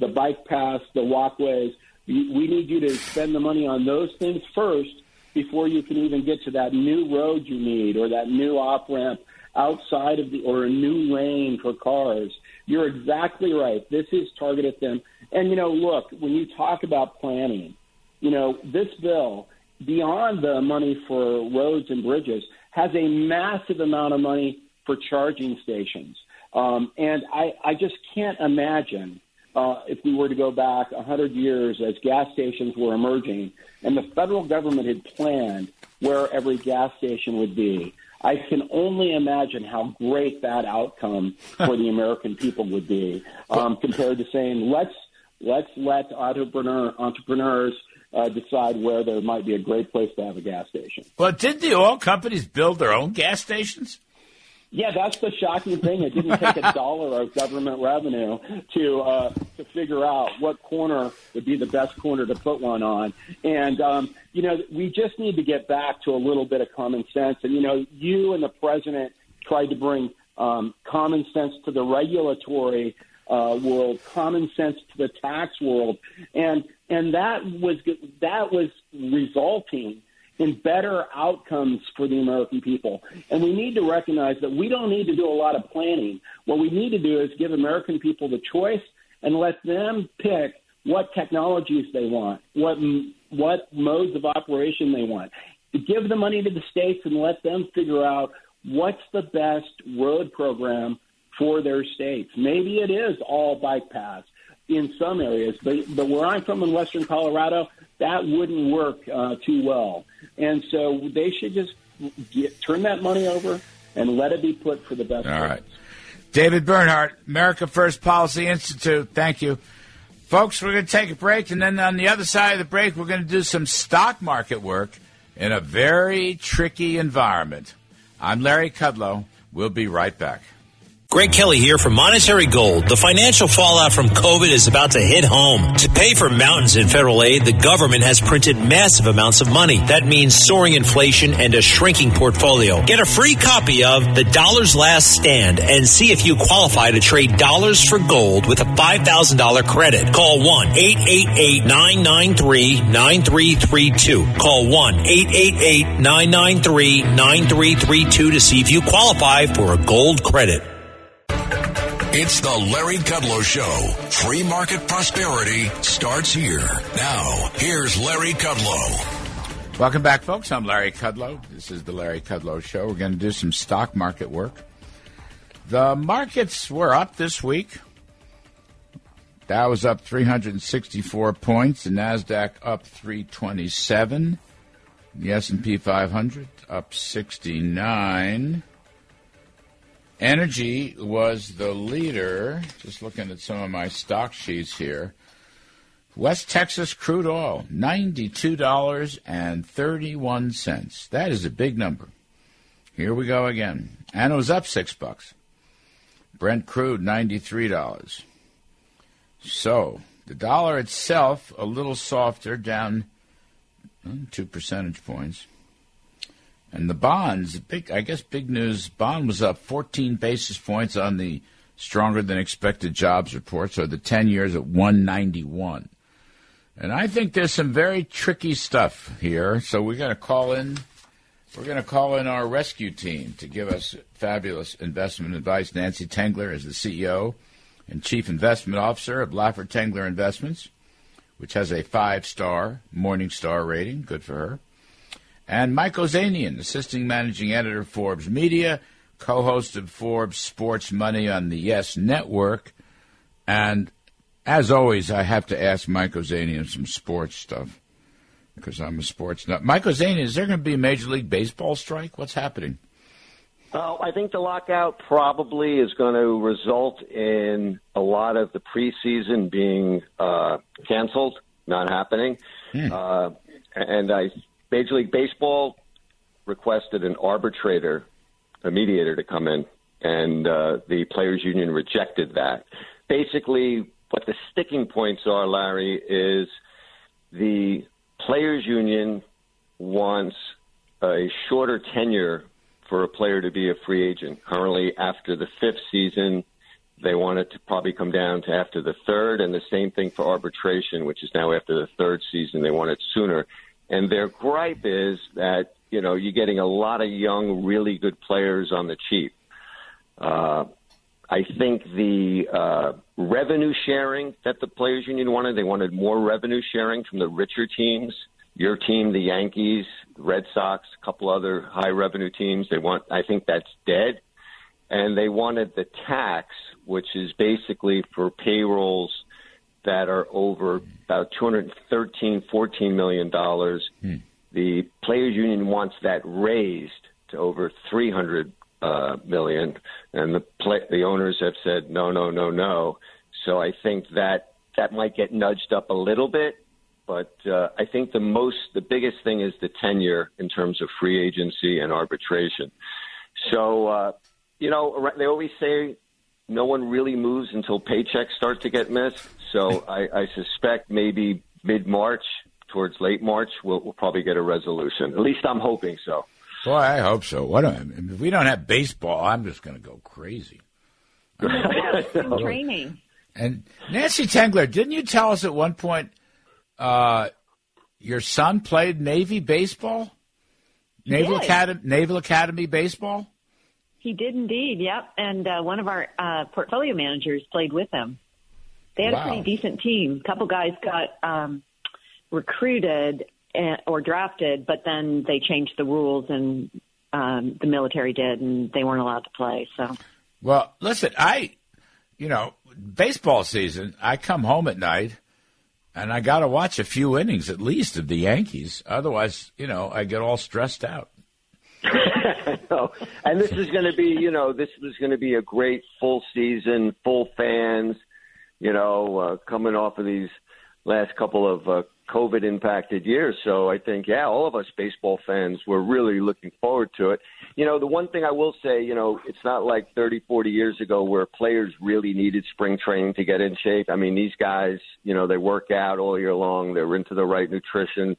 Speaker 8: the bike paths, the walkways. We need you to spend the money on those things first before you can even get to that new road you need or that new off ramp outside of the or a new lane for cars. You're exactly right. This is targeted them. And you know, look, when you talk about planning, you know, this bill beyond the money for roads and bridges has a massive amount of money for charging stations. Um, and I, I just can't imagine uh, if we were to go back 100 years as gas stations were emerging and the federal government had planned where every gas station would be. I can only imagine how great that outcome <laughs> for the American people would be um, compared to saying let's let's let entrepreneur, entrepreneurs uh, decide where there might be a great place to have a gas station.
Speaker 2: But did the oil companies build their own gas stations?
Speaker 8: Yeah, that's the shocking thing. It didn't take a <laughs> dollar of government revenue to uh, to figure out what corner would be the best corner to put one on. And um, you know, we just need to get back to a little bit of common sense. And you know, you and the president tried to bring um, common sense to the regulatory uh, world, common sense to the tax world, and and that was that was resulting in better outcomes for the American people. And we need to recognize that we don't need to do a lot of planning. What we need to do is give American people the choice and let them pick what technologies they want, what what modes of operation they want. Give the money to the states and let them figure out what's the best road program for their states. Maybe it is all bike paths in some areas, but, but where I'm from in western Colorado, that wouldn't work uh, too well. And so they should just get, turn that money over and let it be put for the best.
Speaker 2: All right. David Bernhardt, America First Policy Institute. Thank you. Folks, we're going to take a break, and then on the other side of the break, we're going to do some stock market work in a very tricky environment. I'm Larry Kudlow. We'll be right back.
Speaker 9: Greg Kelly here from Monetary Gold. The financial fallout from COVID is about to hit home. To pay for mountains in federal aid, the government has printed massive amounts of money. That means soaring inflation and a shrinking portfolio. Get a free copy of The Dollar's Last Stand and see if you qualify to trade dollars for gold with a $5,000 credit. Call 1-888-993-9332. Call 1-888-993-9332 to see if you qualify for a gold credit.
Speaker 1: It's the Larry Kudlow Show. Free market prosperity starts here. Now, here's Larry Kudlow.
Speaker 2: Welcome back, folks. I'm Larry Kudlow. This is the Larry Kudlow Show. We're going to do some stock market work. The markets were up this week. Dow was up 364 points. The Nasdaq up 327. The S&P 500 up 69. Energy was the leader. Just looking at some of my stock sheets here. West Texas crude oil, $92.31. That is a big number. Here we go again. And it was up six bucks. Brent crude, $93. So, the dollar itself, a little softer, down hmm, two percentage points. And the bonds, big, I guess, big news. Bond was up 14 basis points on the stronger than expected jobs report. So the 10 years at 191. And I think there's some very tricky stuff here. So we're going to call in. We're going to call in our rescue team to give us fabulous investment advice. Nancy Tengler is the CEO and Chief Investment Officer of Laffer Tengler Investments, which has a five star Morningstar rating. Good for her and Mike Ozanian, assisting managing editor of Forbes Media, co-host of Forbes Sports Money on the Yes Network, and as always, I have to ask Mike Ozanian some sports stuff because I'm a sports nut. Mike Ozanian, is there going to be a Major League Baseball strike? What's happening?
Speaker 10: Uh, I think the lockout probably is going to result in a lot of the preseason being uh, canceled, not happening. Hmm. Uh, and I Major League Baseball requested an arbitrator, a mediator, to come in, and uh, the players' union rejected that. Basically, what the sticking points are, Larry, is the players' union wants a shorter tenure for a player to be a free agent. Currently, after the fifth season, they want it to probably come down to after the third, and the same thing for arbitration, which is now after the third season. They want it sooner. And their gripe is that, you know, you're getting a lot of young, really good players on the cheap. Uh, I think the uh, revenue sharing that the players union wanted, they wanted more revenue sharing from the richer teams. Your team, the Yankees, Red Sox, a couple other high revenue teams. They want. I think that's dead. and they wanted the tax, which is basically for payrolls that are over about 213, 14 million dollars.
Speaker 2: Hmm.
Speaker 10: The players union wants that raised to over 300 uh, million, and the play, the owners have said no, no, no, no. So I think that that might get nudged up a little bit, but uh, I think the most, the biggest thing is the tenure in terms of free agency and arbitration. So uh, you know, they always say no one really moves until paychecks start to get missed. So <laughs> I, I suspect maybe mid March towards late March, we'll, we'll probably get a resolution. At least I'm hoping so.
Speaker 2: Boy, I hope so. What a, if we don't have baseball, I'm just going to go crazy. <laughs>
Speaker 11: training.
Speaker 2: And Nancy Tengler, didn't you tell us at one point uh, your son played Navy baseball? Naval Academy, Naval Academy baseball.
Speaker 11: He did indeed. Yep, and uh, one of our uh, portfolio managers played with him. They had
Speaker 2: Wow.
Speaker 11: a pretty decent team. A couple guys got um, recruited and, or drafted, but then they changed the rules, and um, the military did, and they weren't allowed to play. So
Speaker 2: Well, listen, I, you know, baseball season, I come home at night and I got to watch a few innings at least of the Yankees. Otherwise, you know, I get all stressed out. <laughs>
Speaker 10: no. And this is going to be, you know, this is going to be a great full season, full fans, you know, uh, coming off of these last couple of uh, COVID impacted years. So I think, yeah, all of us baseball fans were really looking forward to it. You know, the one thing I will say, you know, it's not like 30, 40 years ago where players really needed spring training to get in shape. I mean, these guys, you know, they work out all year long, they're into the right nutrition.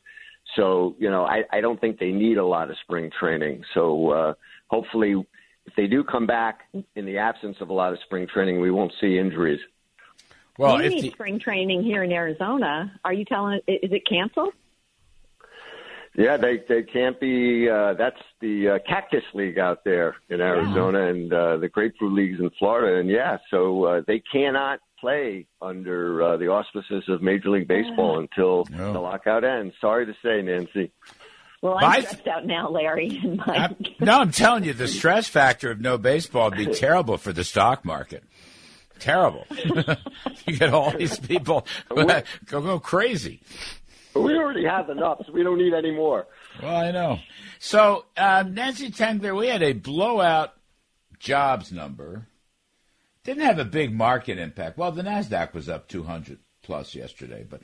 Speaker 10: So, you know, I, I don't think they need a lot of spring training. So uh, hopefully, if they do come back in the absence of a lot of spring training, we won't see injuries.
Speaker 2: Well,
Speaker 11: we
Speaker 2: if
Speaker 11: need
Speaker 2: the,
Speaker 11: spring training here in Arizona. Are you telling? Is it canceled?
Speaker 10: Yeah, they they can't be. Uh, that's the uh, Cactus League out there in Arizona, and uh, the Grapefruit Leagues in Florida, and yeah, so uh, they cannot play under uh, the auspices of Major League Baseball until
Speaker 2: No.
Speaker 10: the lockout ends. Sorry to say, Nancy.
Speaker 11: Well, I'm stressed out now, Larry. <laughs> And my,
Speaker 2: I, no, I'm telling you, the stress factor of no baseball would be <laughs> terrible for the stock market. Terrible. <laughs> you get all these people go go crazy.
Speaker 10: We already have enough, so we don't need any more.
Speaker 2: Well, I know. So, um, Nancy Tengler, we had a blowout jobs number. Didn't have a big market impact. Well, the Nasdaq was up 200 plus yesterday, but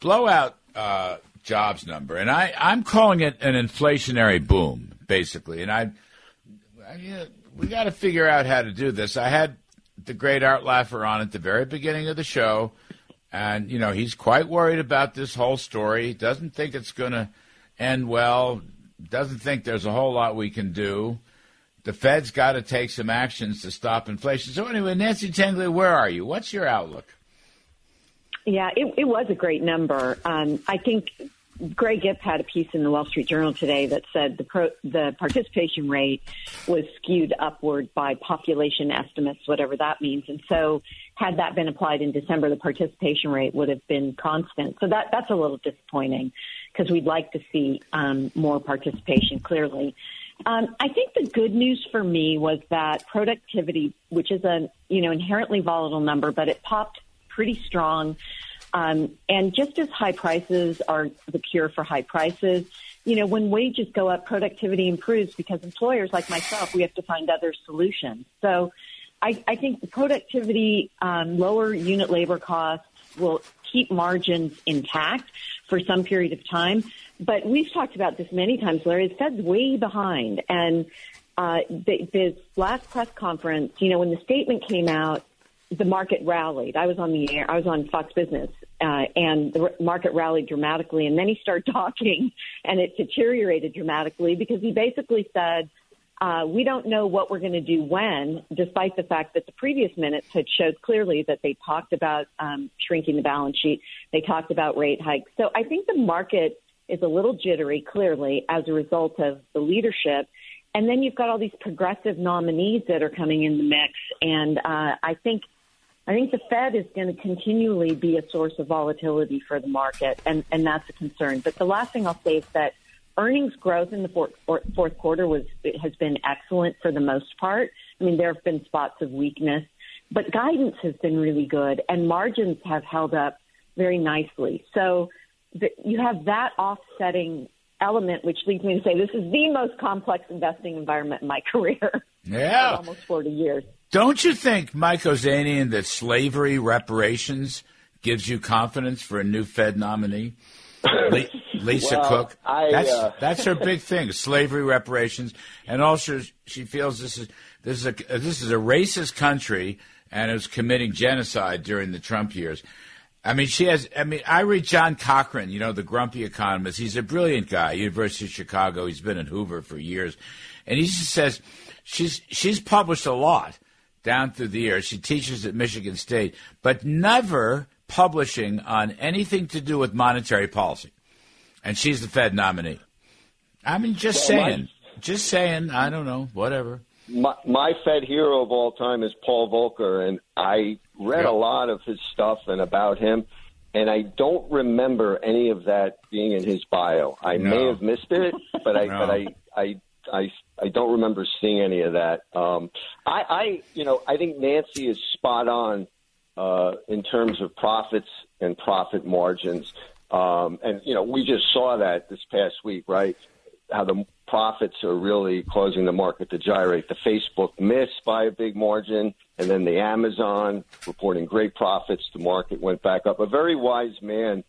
Speaker 2: blowout uh, jobs number, and I I'm calling it an inflationary boom, basically. And I, I we got to figure out how to do this. I had the great Art Laffer on at the very beginning of the show. And, you know, he's quite worried about this whole story. He doesn't think it's going to end well, doesn't think there's a whole lot we can do. The Fed's got to take some actions to stop inflation. So, anyway, Nancy Tengler, where are you? What's your outlook?
Speaker 11: Yeah, it, it was a great number. Um, I think Greg Ip had a piece in the Wall Street Journal today that said the pro, the participation rate was skewed upward by population estimates, whatever that means. And so, had that been applied in December, the participation rate would have been constant. So that that's a little disappointing because we'd like to see um, more participation. Clearly, um, I think the good news for me was that productivity, which is a you know inherently volatile number, but it popped pretty strong. Um, and just as high prices are the cure for high prices, you know, when wages go up, productivity improves because employers like myself, we have to find other solutions. So I, I think the productivity, um, lower unit labor costs will keep margins intact for some period of time. But we've talked about this many times, Larry. The Fed's way behind. And uh, the, the last press conference, you know, when the statement came out, the market rallied. I was on the air. I was on Fox Business, uh, and the market rallied dramatically. And then he started <laughs> talking, and it deteriorated dramatically because he basically said, uh, "We don't know what we're going to do when," despite the fact that the previous minutes had showed clearly that they talked about um, shrinking the balance sheet. They talked about rate hikes. So I think the market is a little jittery, clearly, as a result of the leadership. And then you've got all these progressive nominees that are coming in the mix, and uh, I think I think the Fed is going to continually be a source of volatility for the market, and, and that's a concern. But the last thing I'll say is that earnings growth in the fourth, fourth quarter was has been excellent for the most part. I mean, there have been spots of weakness, but guidance has been really good, and margins have held up very nicely. So the, you have that offsetting element, which leads me to say this is the most complex investing environment in my <laughs> career.
Speaker 2: Yeah,
Speaker 11: almost forty years.
Speaker 2: Don't you think, Mike Ozanian, that slavery reparations gives you confidence for a new Fed nominee? <laughs> Lisa
Speaker 10: well,
Speaker 2: Cook.
Speaker 10: I,
Speaker 2: that's
Speaker 10: uh...
Speaker 2: that's her big thing: <laughs> slavery reparations, and also she feels this is this is a this is a racist country and is committing genocide during the Trump years. I mean, she has. I mean, I read John Cochrane, you know, the grumpy economist. He's a brilliant guy, University of Chicago. He's been at Hoover for years, and he just says she's she's published a lot down through the years. She teaches at Michigan State, but never publishing on anything to do with monetary policy. And she's the Fed nominee. I mean, just well, saying, my, just saying. I don't know, whatever.
Speaker 10: My, my Fed hero of all time is Paul Volcker, and I read yep. a lot of his stuff and about him, and I don't remember any of that being in his bio. I no. may have missed it, but I, <laughs> no. but I, I, I, I don't remember seeing any of that. Um, I, I, you know, I think Nancy is spot on uh, in terms of profits and profit margins. Um, and, you know, we just saw that this past week, right? How the profits are really causing the market to gyrate. The Facebook miss by a big margin, and then the Amazon reporting great profits. The market went back up. A very wise man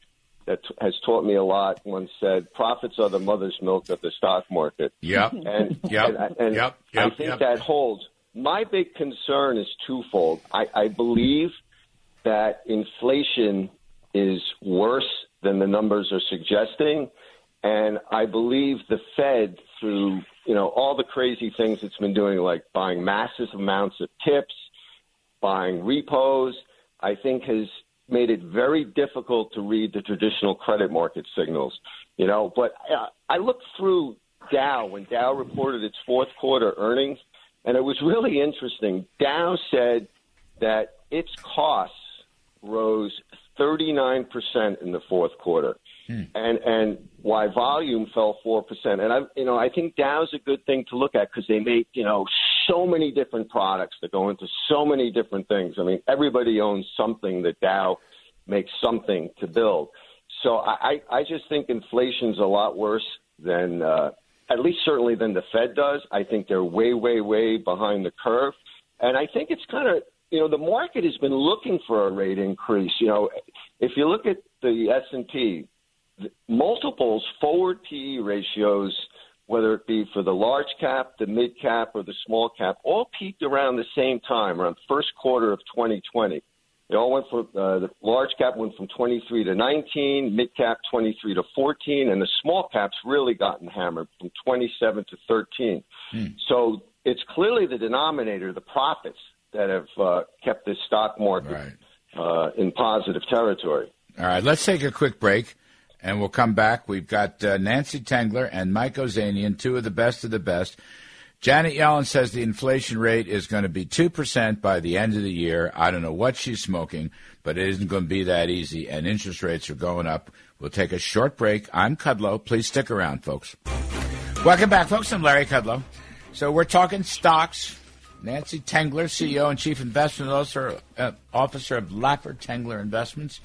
Speaker 10: that has taught me a lot once said, "Profits are the mother's milk of the stock market."
Speaker 2: Yep. <laughs>
Speaker 10: And,
Speaker 2: yep.
Speaker 10: and, and
Speaker 2: yep.
Speaker 10: Yep. I think
Speaker 2: yep.
Speaker 10: that holds. My big concern is twofold. I, I believe that inflation is worse than the numbers are suggesting. And I believe the Fed, through you know all the crazy things it's been doing, like buying massive amounts of TIPS, buying repos, I think has made it very difficult to read the traditional credit market signals. You know, but uh, I looked through Dow when Dow reported its fourth quarter earnings, and it was really interesting. Dow said that its costs rose 39% in the fourth quarter. Hmm. And and why volume fell 4%. And I you know, I think Dow's a good thing to look at cuz they make, you know, so many different products that go into so many different things. I mean, everybody owns something that Dow makes something to build. So I I just think inflation's a lot worse than uh at least certainly than the Fed does. I think they're way way way behind the curve. And I think it's kind of you know, the market has been looking for a rate increase. You know, if you look at the S and P, multiples, forward PE ratios, whether it be for the large cap, the mid cap, or the small cap, all peaked around the same time, around first quarter of 2020. They all went from uh, the large cap went from 23 to 19, mid cap 23 to 14, and the small caps really gotten hammered from 27 to 13. Hmm. So it's clearly the denominator, the profits, that have uh, kept this stock market right. uh, in positive territory.
Speaker 2: All right, let's take a quick break, and we'll come back. We've got uh, Nancy Tengler and Mike Ozanian, two of the best of the best. Janet Yellen says the inflation rate is going to be 2% by the end of the year. I don't know what she's smoking, but it isn't going to be that easy, and interest rates are going up. We'll take a short break. I'm Kudlow. Please stick around, folks. Welcome back, folks. I'm Larry Kudlow. So we're talking stocks, Nancy Tengler, CEO and Chief Investment Officer, uh, Officer of Laffer Tengler Investments,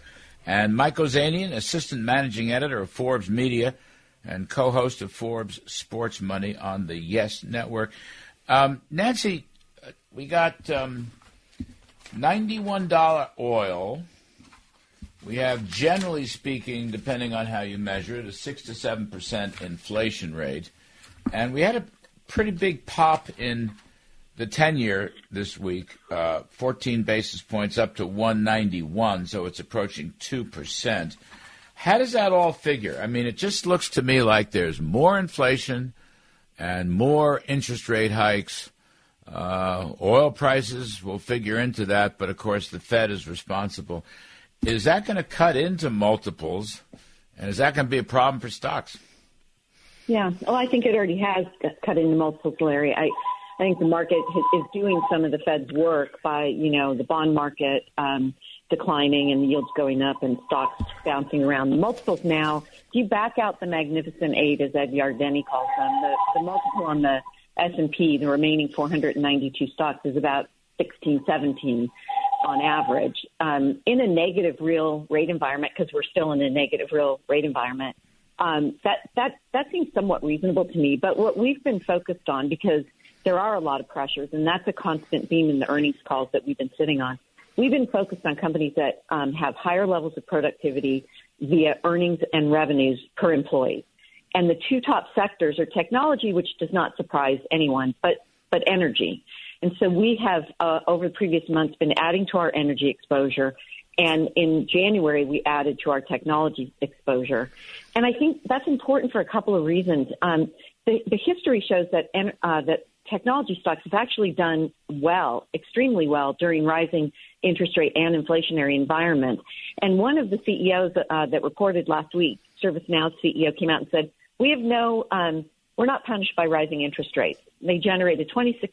Speaker 2: and Mike Ozanian, Assistant Managing Editor of Forbes Media and co-host of Forbes Sports Money on the Yes Network. Um, Nancy, uh, we got um, $91 oil. We have, generally speaking, depending on how you measure it, a 6 to 7% inflation rate. And we had a pretty big pop in – the 10 year this week, uh, 14 basis points up to 191, so it's approaching 2%. How does that all figure? I mean, it just looks to me like there's more inflation and more interest rate hikes. Uh, oil prices will figure into that, but of course the Fed is responsible. Is that going to cut into multiples, and is that going to be a problem for stocks?
Speaker 11: Yeah, well, I think it already has cut into multiples, Larry. I I think the market is doing some of the Fed's work by, you know, the bond market um, declining and the yields going up and stocks bouncing around. The multiples now, if you back out the magnificent eight, as Ed Yardeni calls them, the, the multiple on the S&P, the remaining 492 stocks, is about 16, 17 on average. Um, in a negative real rate environment, because we're still in a negative real rate environment, um, that that that seems somewhat reasonable to me. But what we've been focused on, because there are a lot of pressures, and that's a constant theme in the earnings calls that we've been sitting on. We've been focused on companies that um, have higher levels of productivity via earnings and revenues per employee. And the two top sectors are technology, which does not surprise anyone, but but energy. And so we have, uh, over the previous months, been adding to our energy exposure. And in January, we added to our technology exposure. And I think that's important for a couple of reasons. Um, the, the history shows that, uh, that technology stocks have actually done well, extremely well during rising interest rate and inflationary environment. And one of the CEOs uh, that reported last week, ServiceNow's CEO, came out and said, "We have no, um, we're not punished by rising interest rates. They generated 26%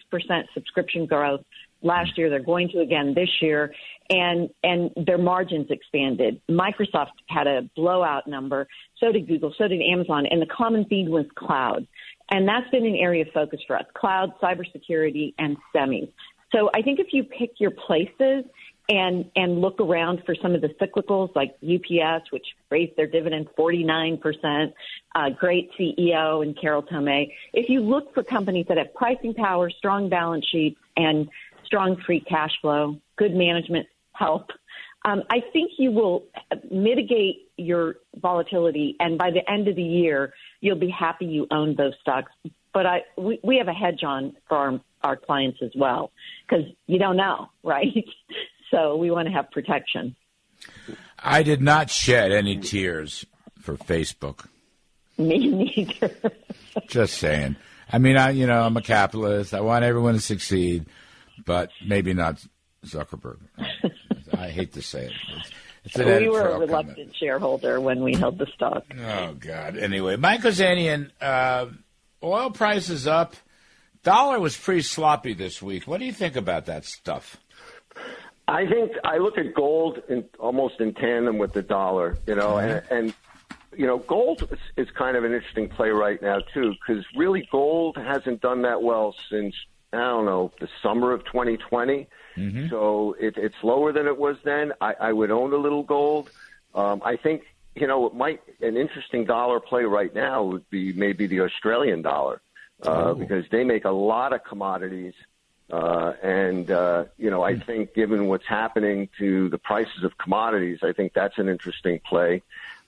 Speaker 11: subscription growth last year. They're going to again this year, and and their margins expanded. Microsoft had a blowout number. So did Google. So did Amazon. And the common theme was cloud. And that's been an area of focus for us: cloud, cybersecurity, and semis. So I think if you pick your places and and look around for some of the cyclicals like UPS, which raised their dividend 49%, uh, great CEO and Carol Tomé. If you look for companies that have pricing power, strong balance sheets, and strong free cash flow, good management help, um, I think you will mitigate your volatility, and by the end of the year, you'll be happy you owned those stocks. But I, we, we have a hedge on for our, our clients as well because you don't know, <laughs> right? So we want to have protection.
Speaker 2: I did not shed any tears for Facebook.
Speaker 11: Me neither. <laughs>
Speaker 2: Just saying. I mean, I you know I'm a capitalist. I want everyone to succeed, but maybe not Zuckerberg. <laughs> I hate to say it. It's,
Speaker 11: it's an we were a reluctant comment. shareholder when we held the stock.
Speaker 2: Oh God. Anyway, Michael Ozanian, uh, oil prices up. Dollar was pretty sloppy this week. What do you think about that stuff?
Speaker 10: I think I look at gold in, almost in tandem with the dollar, you know, mm-hmm. and, and you know, gold is, is kind of an interesting play right now too, because really gold hasn't done that well since I don't know the summer of 2020. Mm-hmm. So it, it's lower than it was then. I, I would own a little gold. Um, I think you know it might an interesting dollar play right now would be maybe the Australian dollar uh, oh. because they make a lot of commodities uh, and, uh, you know, I hmm. think given what's happening to the prices of commodities, I think that's an interesting play.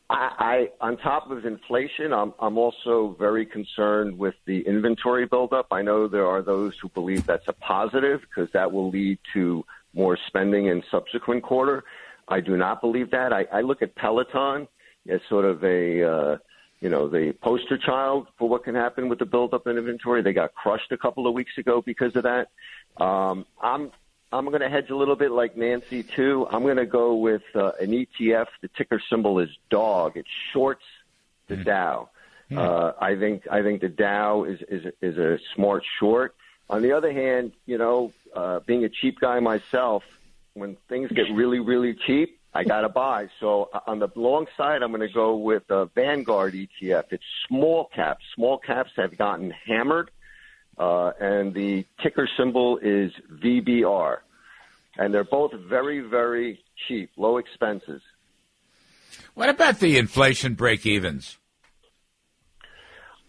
Speaker 10: I, I on top of inflation, I'm, I'm also very concerned with the inventory buildup. I know there are those who believe that's a positive because that will lead to more spending in subsequent quarter. I do not believe that. I, I look at Peloton as sort of a, uh, you know, the poster child for what can happen with the buildup in inventory. They got crushed a couple of weeks ago because of that. Um, I'm I'm going to hedge a little bit like Nancy too. I'm going to go with uh, an ETF. The ticker symbol is dog. It shorts the mm. Dow. Mm. Uh, I think I think the Dow is is is a smart short. On the other hand, you know, uh, being a cheap guy myself, when things get <laughs> really really cheap, I got to buy. So uh, on the long side, I'm going to go with the Vanguard ETF. It's small caps. Small caps have gotten hammered, uh, and the ticker symbol is VBR. And they're both very, very cheap, low expenses.
Speaker 2: What about the inflation break evens?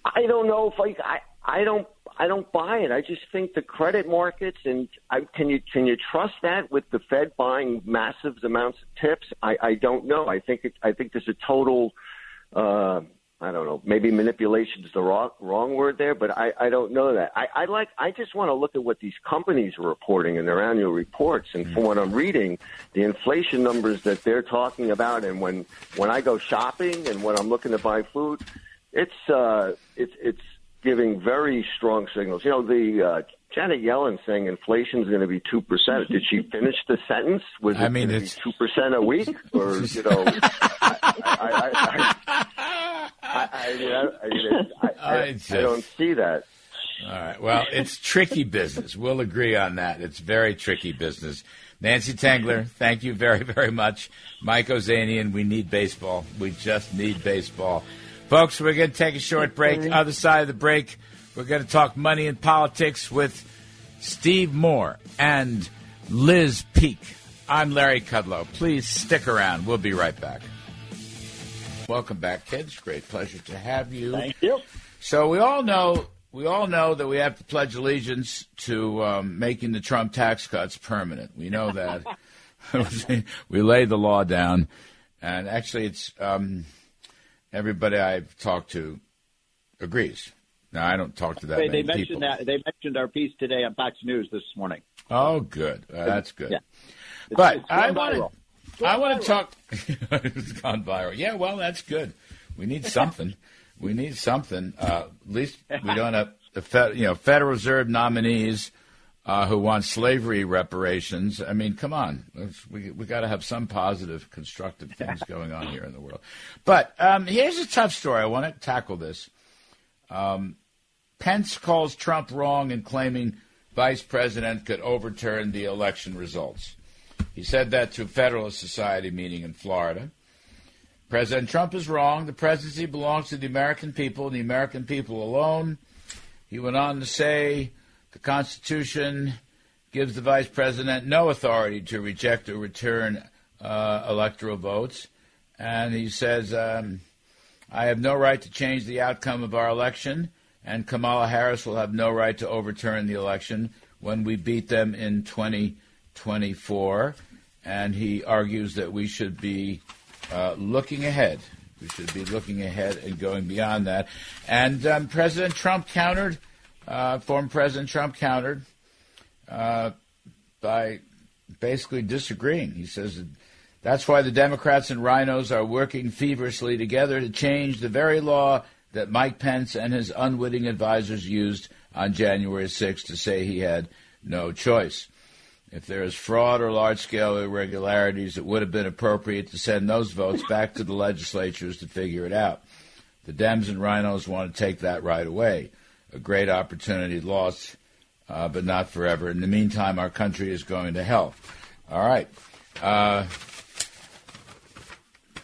Speaker 10: I don't know if I, I I don't I don't buy it. I just think the credit markets and I, can you can you trust that with the Fed buying massive amounts of TIPS? I, I don't know. I think it, I think there's a total. Uh, I don't know. Maybe manipulation is the wrong wrong word there, but I, I don't know that. I, I like. I just want to look at what these companies are reporting in their annual reports, and from what I'm reading, the inflation numbers that they're talking about, and when when I go shopping and when I'm looking to buy food, it's uh, it's it's giving very strong signals. You know, the uh, Janet Yellen saying inflation is going to be two percent. Did she <laughs> finish the sentence? Was it I mean, it's two percent a week, or you know? <laughs> I, I, I, I, <laughs> I, I, I, don't see that.
Speaker 2: All right. Well, it's tricky business. We'll agree on that. It's very tricky business. Nancy Tengler, thank you very, very much. Mike Ozanian, we need baseball. We just need baseball. Folks, we're going to take a short break. Other side of the break, we're going to talk money and politics with Steve Moore and Liz Peek. I'm Larry Kudlow. Please stick around. We'll be right back. Welcome back, kids. Great pleasure to have you.
Speaker 12: Thank you.
Speaker 2: So we all know we all know that we have to pledge allegiance to um, making the Trump tax cuts permanent. We know that. <laughs> <laughs> we laid the law down, and actually, it's um, everybody I've talked to agrees. Now, I don't talk to that
Speaker 12: they,
Speaker 2: many
Speaker 12: they mentioned
Speaker 2: people.
Speaker 12: that they mentioned our piece today on Fox News this morning.
Speaker 2: Oh, good. Uh, that's good.
Speaker 12: Yeah.
Speaker 2: But
Speaker 12: It's
Speaker 2: I want to. I want to talk. <laughs> it's gone viral. Yeah, well, that's good. We need something. <laughs> we need something. Uh, at least we don't have the Fed, you know Federal Reserve nominees uh, who want slavery reparations. I mean, come on. Let's, we we got to have some positive, constructive things <laughs> going on here in the world. But um, here's a tough story. I want to tackle this. Um, Pence calls Trump wrong in claiming vice president could overturn the election results. He said that to a Federalist Society meeting in Florida. President Trump is wrong. The presidency belongs to the American people and the American people alone. He went on to say the Constitution gives the vice president no authority to reject or return uh, electoral votes. And he says, um, I have no right to change the outcome of our election, and Kamala Harris will have no right to overturn the election when we beat them in 2024. And he argues that we should be uh, looking ahead. We should be looking ahead and going beyond that. And um, President Trump countered, uh, former President Trump countered uh, by basically disagreeing. He says that's why the Democrats and RINOs are working feverishly together to change the very law that Mike Pence and his unwitting advisors used on January 6th to say he had no choice. If there is fraud or large scale irregularities, it would have been appropriate to send those votes back to the legislatures to figure it out. The Dems and RINOs want to take that right away. A great opportunity lost, uh, but not forever. In the meantime, our country is going to hell. All right. Uh,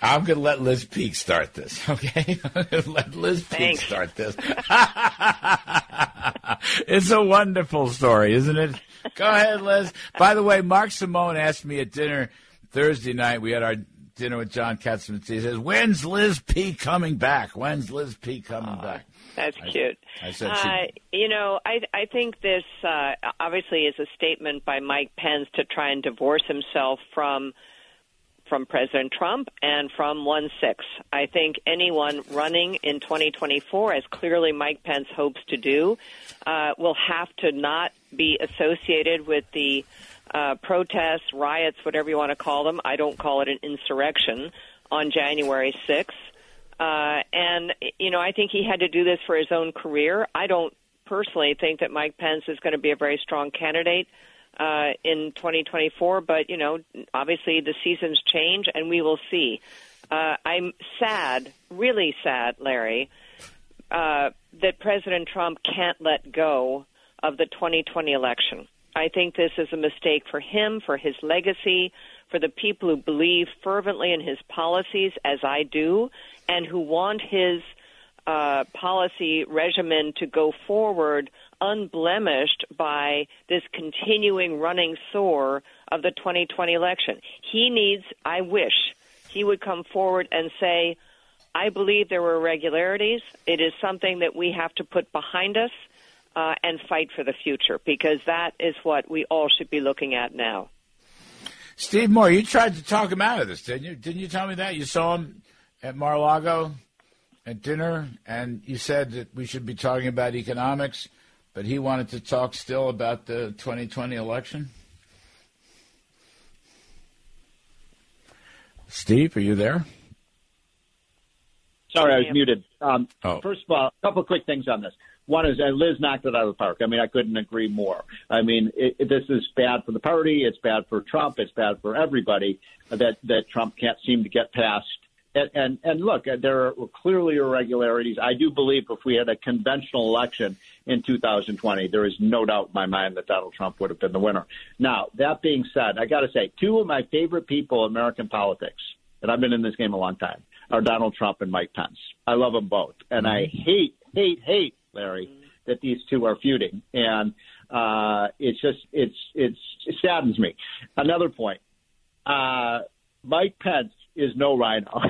Speaker 2: I'm going to let Liz Peek start this, <laughs> okay? I'm going to let Liz Peek start this. <laughs> it's a wonderful story, isn't it? <laughs> Go ahead, Liz. By the way, Mark Simone asked me at dinner Thursday night. We had our dinner with John Katzman. He says, "When's Liz P coming back? When's Liz P coming back?"
Speaker 13: That's
Speaker 2: I-
Speaker 13: cute.
Speaker 2: I said
Speaker 13: uh, you know, I I think this uh, obviously is a statement by Mike Pence to try and divorce himself from from President Trump and from one six. I think anyone running in 2024, as clearly Mike Pence hopes to do, uh, will have to not be associated with the uh, protests, riots, whatever you want to call them. I don't call it an insurrection on January 6th. Uh, and, you know, I think he had to do this for his own career. I don't personally think that Mike Pence is going to be a very strong candidate uh, in 2024, but, you know, obviously the seasons change and we will see. Uh, I'm sad, really sad, Larry, uh, that President Trump can't let go of the 2020 election. I think this is a mistake for him, for his legacy, for the people who believe fervently in his policies, as I do, and who want his uh, policy regimen to go forward unblemished by this continuing running sore of the 2020 election. He needs, I wish, he would come forward and say, I believe there were irregularities. It is something that we have to put behind us uh, and fight for the future because that is what we all should be looking at now.
Speaker 2: Steve Moore, you tried to talk him out of this, didn't you? Didn't you tell me that you saw him at Mar-a-Lago at dinner, and you said that we should be talking about economics, but he wanted to talk still about the 2020 election. Steve, are you there?
Speaker 12: Sorry, I was muted. Um,
Speaker 2: Oh.
Speaker 12: First of all, a couple of quick things on this. One is, and Liz knocked it out of the park. I mean, I couldn't agree more. I mean, it, it, this is bad for the party. It's bad for Trump. It's bad for everybody that that Trump can't seem to get past. And and, and look, uh, there are clearly irregularities. I do believe if we had a conventional election in 2020, there is no doubt in my mind that Donald Trump would have been the winner. Now, that being said, I got to say, two of my favorite people in American politics, and I've been in this game a long time, are Donald Trump and Mike Pence. I love them both, and I hate, hate, hate, Larry, that these two are feuding, and uh, it's just it's it's it saddens me. Another point, uh, Mike Pence is no RINO.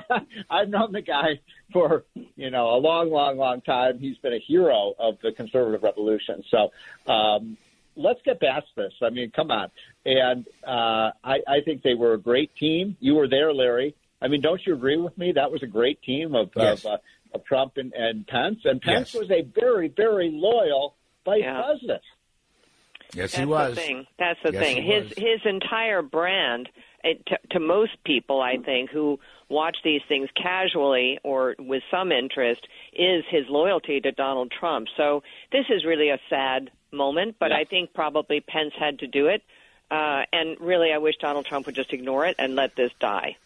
Speaker 12: <laughs> I've known the guy for you know a long, long, long time. He's been a hero of the conservative revolution. So um, let's get past this. I mean, come on. And uh, I, I think they were a great team. You were there, Larry. I mean, don't you agree with me? That was a great team of,
Speaker 2: Yes.
Speaker 12: of, uh, of Trump and, and Pence. And Pence
Speaker 2: Yes.
Speaker 12: was a very, very loyal vice
Speaker 13: Yeah.
Speaker 12: president.
Speaker 2: Yes,
Speaker 13: That's
Speaker 2: he was.
Speaker 13: the thing. That's the
Speaker 2: Yes,
Speaker 13: thing. His
Speaker 2: was.
Speaker 13: his entire brand it, to, to most people, I think, who watch these things casually or with some interest, is his loyalty to Donald Trump. So this is really a sad moment, but I think probably Pence had to do it. Uh, and really, I wish Donald Trump would just ignore it and let this die.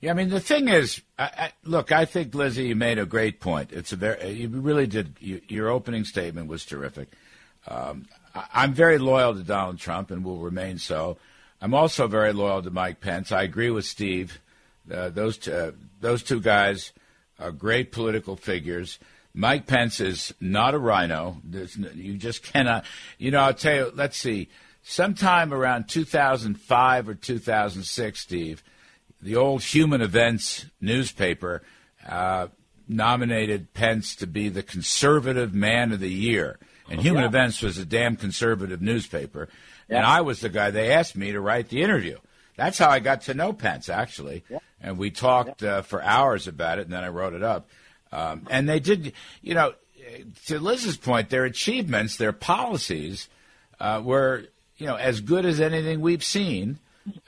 Speaker 2: Yeah, I mean the thing is, I, I, look, I think Lizzie, you made a great point. It's a very, you really did. You, your opening statement was terrific. Um, I, I'm very loyal to Donald Trump and will remain so. I'm also very loyal to Mike Pence. I agree with Steve. Uh, those two, uh, those two guys are great political figures. Mike Pence is not a RINO. There's you just cannot. You know, I'll tell you. Let's see. Sometime around 2005 or 2006, Steve, the old Human Events newspaper uh, nominated Pence to be the conservative man of the year. And Human
Speaker 14: Yeah.
Speaker 2: Events was a damn conservative newspaper. And I was the guy they asked me to write the interview. That's how I got to know Pence, actually. And we talked uh, for hours about it, and then I wrote it up. Um, and they did, you know, to Liz's point, their achievements, their policies uh, were, you know, as good as anything we've seen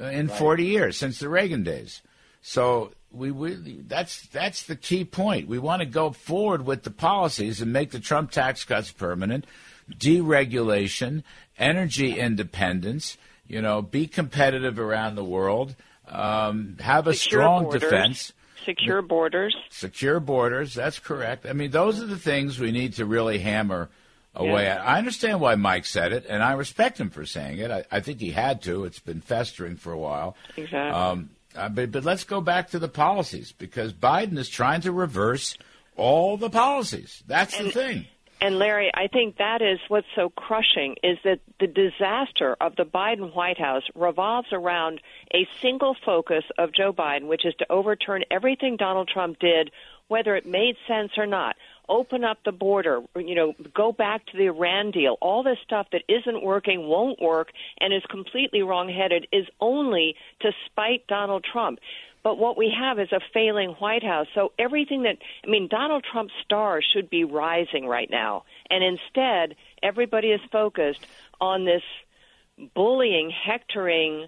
Speaker 2: uh, in 40 years since the Reagan days. So we, we that's that's the key point. We want to go forward with the policies and make the Trump tax cuts permanent, deregulation, energy independence. You know, be competitive around the world. Um, have a
Speaker 13: Secure
Speaker 2: strong
Speaker 13: borders.
Speaker 2: defense.
Speaker 13: Secure borders.
Speaker 2: Secure borders. That's correct. I mean, those are the things we need to really hammer away
Speaker 13: Yeah.
Speaker 2: at. I understand why Mike said it, and I respect him for saying it. I, I think he had to. It's been festering for a while.
Speaker 13: Exactly.
Speaker 2: Um, uh, but, but let's go back to the policies because Biden is trying to reverse all the policies. That's the thing.
Speaker 13: And Larry, I think that is what's so crushing is that the disaster of the Biden White House revolves around a single focus of Joe Biden, which is to overturn everything Donald Trump did, whether it made sense or not. Open up the border, you know, go back to the Iran deal. All this stuff that isn't working, won't work, and is completely wrongheaded is only to spite Donald Trump. But what we have is a failing White House. So everything that, I mean, Donald Trump's star should be rising right now. And instead, everybody is focused on this bullying, hectoring,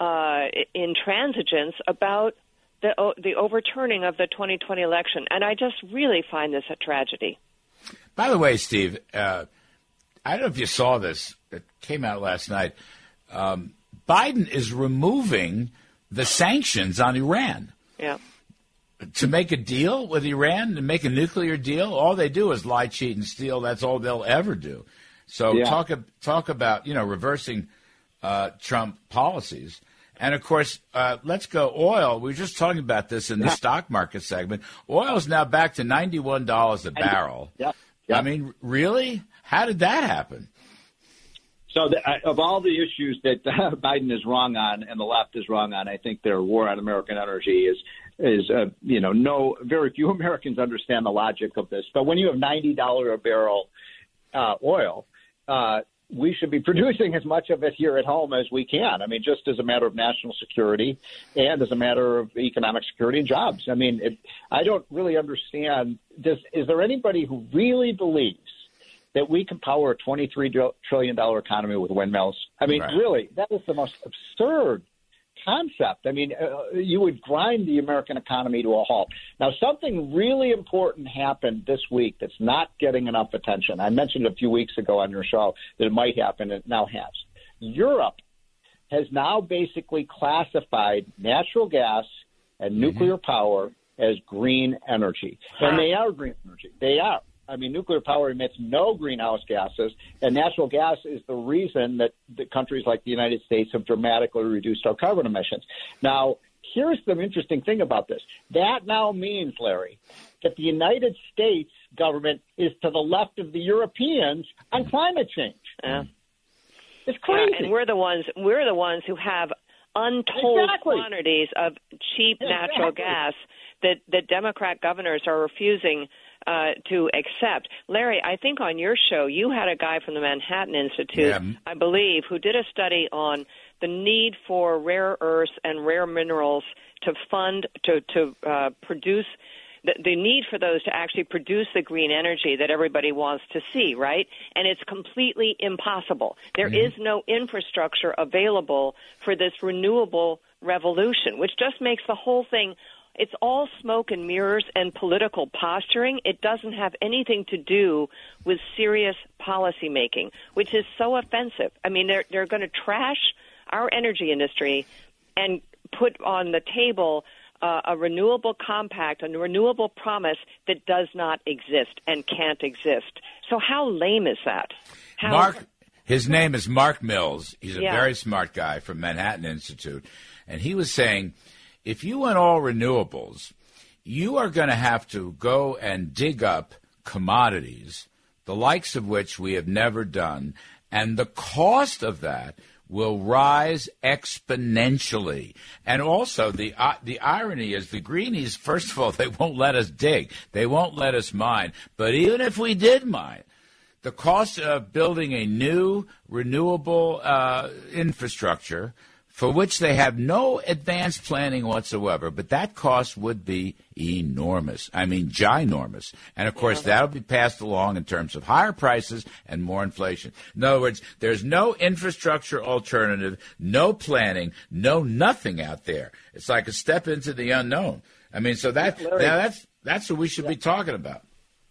Speaker 13: uh, intransigence about the, the overturning of the 2020 election. And I just really find this a tragedy.
Speaker 2: By the way, Steve, uh, I don't know if you saw this. It came out last night. Um, Biden is removing the sanctions on Iran.
Speaker 13: Yeah.
Speaker 2: To make a deal with Iran, to make a nuclear deal, all they do is lie, cheat, and steal. That's all they'll ever do. So
Speaker 14: Yeah.
Speaker 2: talk talk about you know reversing uh, Trump policies. And of course, uh, let's go oil. We were just talking about this in the stock market segment. Oil is now back to ninety one dollars a barrel.
Speaker 12: Yeah.
Speaker 2: I mean, really? How did that happen?
Speaker 12: So, the, of all the issues that <laughs> Biden is wrong on and the left is wrong on, I think their war on American energy is is uh, you know no very few <laughs> Americans understand the logic of this. But when you have ninety dollar a barrel uh, oil, uh, we should be <laughs> producing as much of it here at home as we can. I mean, just as a matter of national security and as a matter of economic security and jobs. I mean, it, I don't really understand. Does is there anybody who really believes? That we can power a $23 trillion economy with windmills. I mean,
Speaker 14: Right.
Speaker 12: really, that is the most absurd concept. I mean, uh, you would grind the American economy to a halt. Now, something really important happened this week that's not getting enough attention. I mentioned a few weeks ago on your show that it might happen, and it now has. Europe has now basically classified natural gas and nuclear power as green energy. And they are green energy. They are. I mean, nuclear power emits no greenhouse gases, and natural gas is the reason that the countries like the United States have dramatically reduced our carbon emissions. Now, here's the interesting thing about this. That now means, Larry, that the United States government is to the left of the Europeans on climate change.
Speaker 13: Yeah.
Speaker 12: It's crazy.
Speaker 13: Yeah, and we're the ones we're the ones who have untold
Speaker 12: Exactly.
Speaker 13: quantities of cheap natural
Speaker 12: Exactly.
Speaker 13: gas that the Democrat governors are refusing uh, to accept. Larry, I think on your show you had a guy from the Manhattan Institute,
Speaker 2: Yeah.
Speaker 13: I believe, who did a study on the need for rare earths and rare minerals to fund to to uh, produce the, the need for those to actually produce the green energy that everybody wants to see, right? And it's completely impossible. There is no infrastructure available for this renewable revolution, which just makes the whole thing. It's all smoke and mirrors and political posturing. It doesn't have anything to do with serious policy making, which is so offensive. I mean, they're they're going to trash our energy industry and put on the table uh, a renewable compact, a renewable promise that does not exist and can't exist. So how lame is that? How,
Speaker 2: Mark, his name is Mark Mills. He's a
Speaker 13: Yeah.
Speaker 2: very smart guy from Manhattan Institute. And he was saying if you want all renewables, you are going to have to go and dig up commodities, the likes of which we have never done. And the cost of that will rise exponentially. And also, the uh, the irony is the greenies. First of all, they won't let us dig. They won't let us mine. But even if we did mine, the cost of building a new renewable uh, infrastructure for which they have no advanced planning whatsoever, but that cost would be enormous. I mean, ginormous. And of course, that'll be passed along in terms of higher prices and more inflation. In other words, there's no infrastructure alternative, no planning, no nothing out there. It's like a step into the unknown. I mean, so that now that's that's what we should be talking about.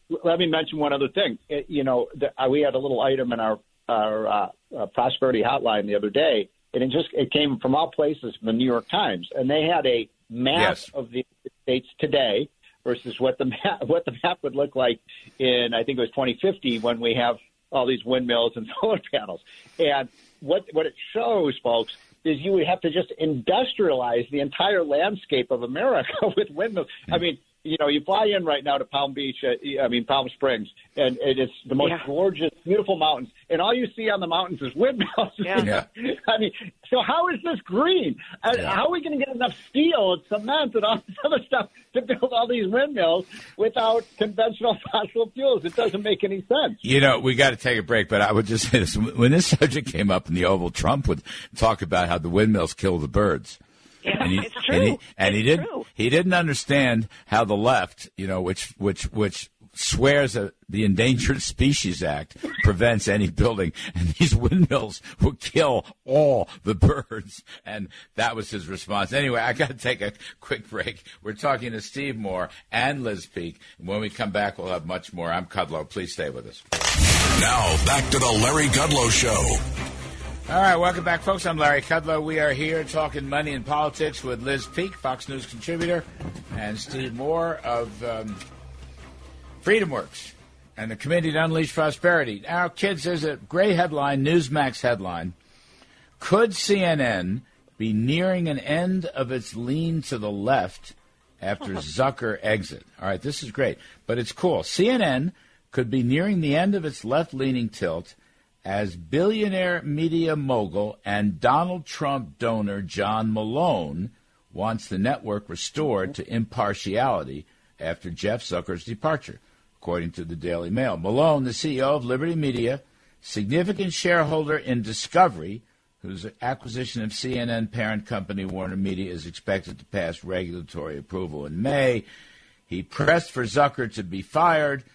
Speaker 12: let me mention one other thing. It- you know, the, uh, we had a little item in our our uh, uh, prosperity hotline the other day, and it just it came from all places, from the New York Times, and they had a map
Speaker 2: Yes.
Speaker 12: of the States today versus what the <laughs> map what the map would look like in I think it was 2050 when we have all these windmills and <laughs> solar panels. And what what it shows, folks, is you would have to just industrialize the entire landscape of America <laughs> with windmills. I mean, you know, you fly in right now to Palm Beach, uh, I mean Palm Springs, and it is the most
Speaker 13: Yeah.
Speaker 12: gorgeous, beautiful mountains, and all you see on the mountains is windmills.
Speaker 13: Yeah. <laughs>
Speaker 12: I mean, so how is this green? Uh,
Speaker 2: Yeah.
Speaker 12: How are we going to get enough steel and cement and all this other stuff to build all these windmills without conventional <laughs> fossil fuels? It doesn't make any sense.
Speaker 2: You know, we got to take a break, but I would just say this. When this subject came up in the Oval, Trump would talk about how the windmills kill the birds.
Speaker 13: Yeah,
Speaker 2: And he,
Speaker 13: it's true.
Speaker 2: And he, and he didn't.
Speaker 13: true.
Speaker 2: He didn't understand how the left, you know, which which which swears that the Endangered Species Act prevents any building, and these windmills will kill all the birds. And that was his response. Anyway, I got to take a quick break. We're talking to Steve Moore and Liz Peek. When we come back, we'll have much more. I'm Kudlow. Please stay with us.
Speaker 1: Now, back to the Larry Kudlow Show.
Speaker 2: All right, welcome back, folks. I'm Larry Kudlow. We are here talking money and politics with Liz Peek, Fox News contributor, and Steve Moore of um, Freedom Works and the Committee to Unleash Prosperity. Now, kids, there's a great headline, Newsmax headline. Could CNN be nearing an end of its lean to the left after <laughs> Zucker exit? All right, this is great, but it's cool. CNN could be nearing the end of its left leaning tilt as billionaire media mogul and Donald Trump donor John Malone wants the network restored to impartiality after Jeff Zucker's departure, according to the Daily Mail. Malone, the CEO of Liberty Media, significant shareholder in Discovery, whose acquisition of CNN parent company Warner Media is expected to pass regulatory approval in May. He pressed for Zucker to be fired,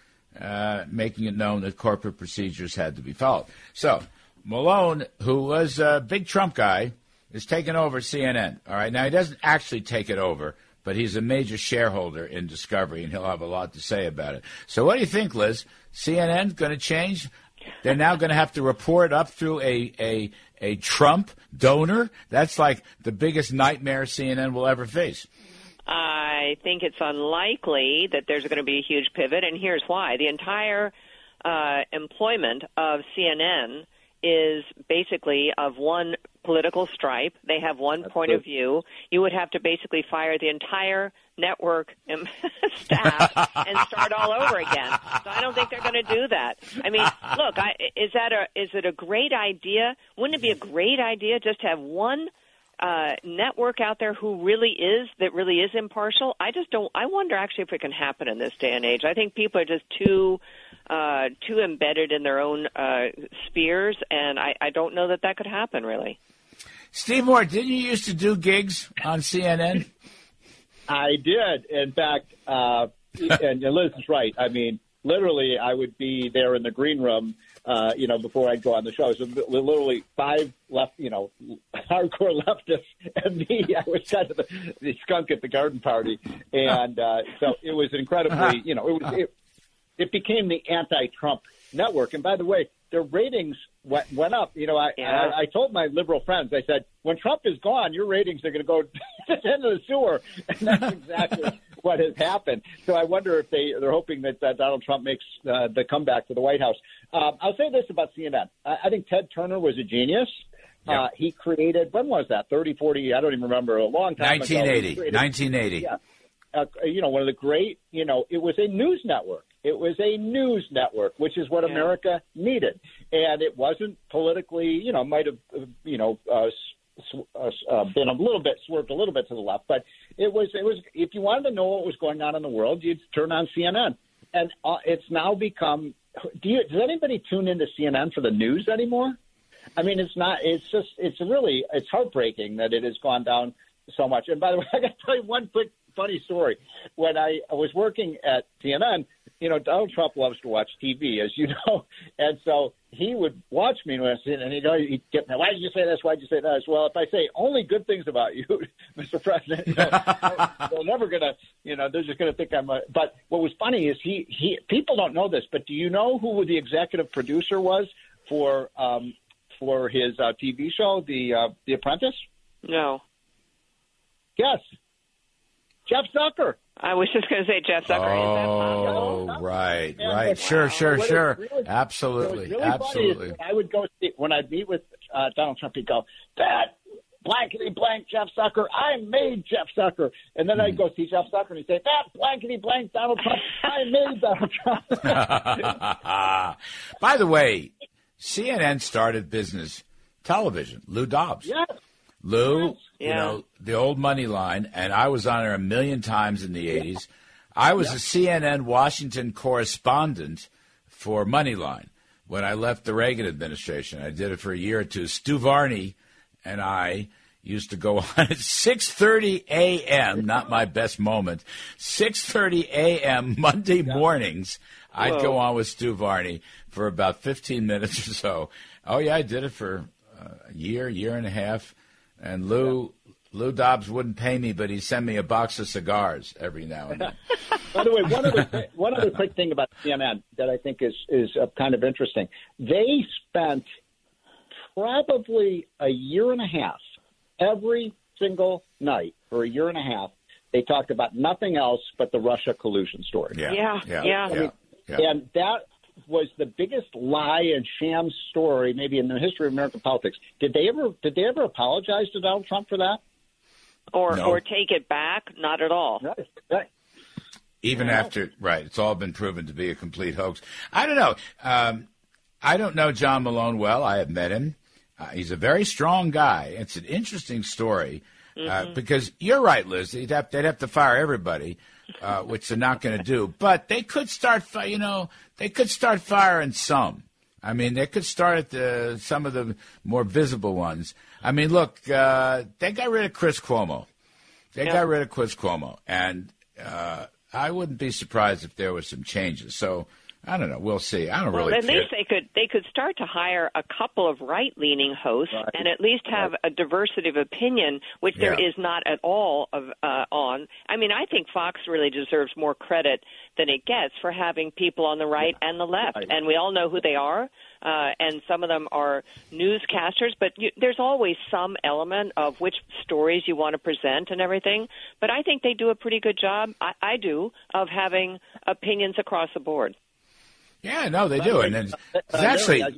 Speaker 2: uh, making it known that corporate procedures had to be followed. So, Malone, who was a big Trump guy, is taking over CNN. All right, now he doesn't actually take it over, but he's a major shareholder in Discovery, and he'll have a lot to say about it. So, what do you think, Liz? CNN going to change? They're now going to have to report up through a, a a Trump donor. That's like the biggest nightmare CNN will ever face.
Speaker 13: I think it's unlikely that there's going to be a huge pivot, and here's why: the entire uh, employment of CNN is basically of one political stripe. They have one That's point good. of view. You would have to basically fire the entire network <laughs> staff and start all over again. So I don't think they're going to do that. I mean, look, I, is that a is it a great idea? Wouldn't it be a great idea just to have one uh, network out there who really is that really is impartial? I just don't. I wonder actually if it can happen in this day and age. I think people are just too uh, too embedded in their own uh, spheres, and I, I don't know that that could happen really.
Speaker 2: Steve Moore, didn't you used to do gigs on CNN?
Speaker 12: I did. In fact, uh, and Liz is right. I mean, literally, I would be there in the green room, uh, you know, before I'd go on the show. So literally five left, you know, hardcore leftists <laughs> and me. I was kind of the, the skunk at the garden party, and uh, so it was incredibly, you know, it was it, it became the anti-Trump network. And by the way, their ratings went, went up. You know, I, yeah. I I told my liberal friends, I said, when Trump is gone, your ratings are going <laughs> to go into the sewer, <laughs> and that's exactly <laughs> what has happened. So I wonder if they they're hoping that uh, Donald Trump makes uh, the comeback to the White House. Um, I'll say this about CNN: I, I think Ted Turner was a genius. Yeah. Uh, he created when was that 30 40 i don't even remember a long time
Speaker 2: 1980
Speaker 12: ago
Speaker 2: 1980
Speaker 12: yeah uh, you know one of the great you know it was a news network it was a news network, which is what yeah. America needed, and it wasn't politically, you know, might have, you know, uh, uh, uh, been a little bit swerved a little bit to the left, but it was it was if you wanted to know what was going on in the world, you'd turn on CNN, and uh, it's now become. Do you, does anybody tune into CNN for the news anymore? I mean, it's not. It's just. It's really. It's heartbreaking that it has gone down so much. And by the way, <laughs> I got to tell you one quick funny story. When I was working at CNN, you know, Donald Trump loves to watch TV, as you <laughs> know, and so he would watch me when I sit, and he'd, he'd get me. Why did you say this? Why did you say that? Well, if I say only good things about you, <laughs> Mr. President, you know, <laughs> they're never gonna, you know, they're just gonna think I'm a. But what was funny is he he people don't know this, but do you know who the executive producer was for um for his uh, TV show, The uh, The Apprentice?
Speaker 13: No.
Speaker 12: Yes. Jeff Zucker.
Speaker 13: I was just going to say Jeff Zucker.
Speaker 2: Oh, right, right. And sure, sure, sure. Really, Absolutely,
Speaker 12: really
Speaker 2: absolutely.
Speaker 12: I would go see, when I'd meet with uh, Donald Trump. He'd go, "That blankety blank Jeff Zucker. I made Jeff Zucker." And then mm. I'd go see Jeff Zucker, and he'd say, "That blankety blank Donald Trump. I <laughs> made Donald
Speaker 2: Trump." <laughs> By the way, CNN started business television. Lou Dobbs.
Speaker 12: Yes.
Speaker 2: Lou,
Speaker 12: yes.
Speaker 2: you know, the old Moneyline, and I was on her a million times in the 80s. I was a CNN Washington correspondent for Moneyline when I left the Reagan administration. I did it for a year or two. Stu Varney and I used to go <laughs> on at 6:30 a.m. Not my best moment. 6:30 a.m. Monday mornings. I'd Whoa. go on with Stu Varney for about 15 minutes or so. Oh yeah, I did it for uh, a year, year and a half. And Lou yeah. Lou Dobbs wouldn't pay me, but he sent me a box of cigars every now and then. <laughs>
Speaker 12: By the way, one other one other quick thing about CNN that I think is is uh, kind of interesting. They spent probably a year and a half every single night for a year and a half. They talked about nothing else but the Russia collusion story.
Speaker 2: Yeah,
Speaker 13: yeah,
Speaker 2: yeah.
Speaker 13: yeah.
Speaker 2: I mean,
Speaker 12: yeah. And that was the biggest lie and sham story maybe in the history of American politics. Did they ever did they ever apologize to Donald Trump for that?
Speaker 13: Or
Speaker 2: no.
Speaker 13: or take it back? Not at all.
Speaker 12: Right. right.
Speaker 2: Even after right, it's all been proven to be a complete hoax. I don't know. Um, I don't know John Malone well. I have met him. Uh, he's a very strong guy. It's an interesting story uh, mm-hmm. because you're right, Liz. They'd have, they'd have to fire everybody, uh, which they're not going to do. But they could start, you know, they could start firing some. I mean, they could start at the, some of the more visible ones. I mean, look, uh, they got rid of Chris Cuomo. They yeah. got rid of Chris Cuomo, and uh, I wouldn't be surprised if there were some changes. So I don't know. We'll see. I don't
Speaker 13: well,
Speaker 2: really.
Speaker 13: At
Speaker 2: care.
Speaker 13: least they could they could start to hire a couple of right leaning hosts right. and at least have right. a diversity of opinion, which yeah. there is not at all of uh, on. I mean, I think Fox really deserves more credit than it gets for having people on the right yeah. and the left, right. and we all know who they are. uh, and some of them are newscasters. But you, there's always some element of which stories you want to present and everything. But I think they do a pretty good job. I, I do of having opinions across the board.
Speaker 2: Yeah, no, they do, and then it's
Speaker 12: Uh,
Speaker 2: actually.
Speaker 12: I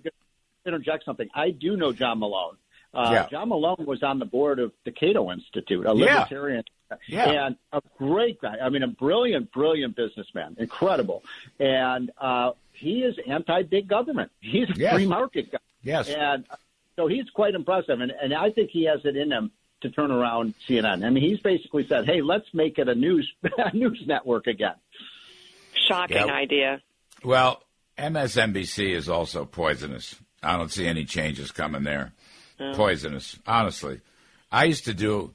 Speaker 12: interject something. I do know John Malone. Uh,
Speaker 2: Yeah.
Speaker 12: John Malone was on the board of the Cato Institute, a libertarian,
Speaker 2: Yeah.
Speaker 12: and a great guy. I mean, a brilliant, brilliant businessman, incredible. And uh, he is anti-big government. He's a
Speaker 2: Yes.
Speaker 12: free market guy.
Speaker 2: Yes.
Speaker 12: And uh, so he's quite impressive, and, and I think he has it in him to turn around CNN. I mean, he's basically said, "Hey, let's make it a news <laughs> a news network again."
Speaker 13: Shocking
Speaker 2: Yeah.
Speaker 13: idea.
Speaker 2: Well, MSNBC is also poisonous. I don't see any changes coming there.
Speaker 13: No.
Speaker 2: Poisonous, honestly. I used to do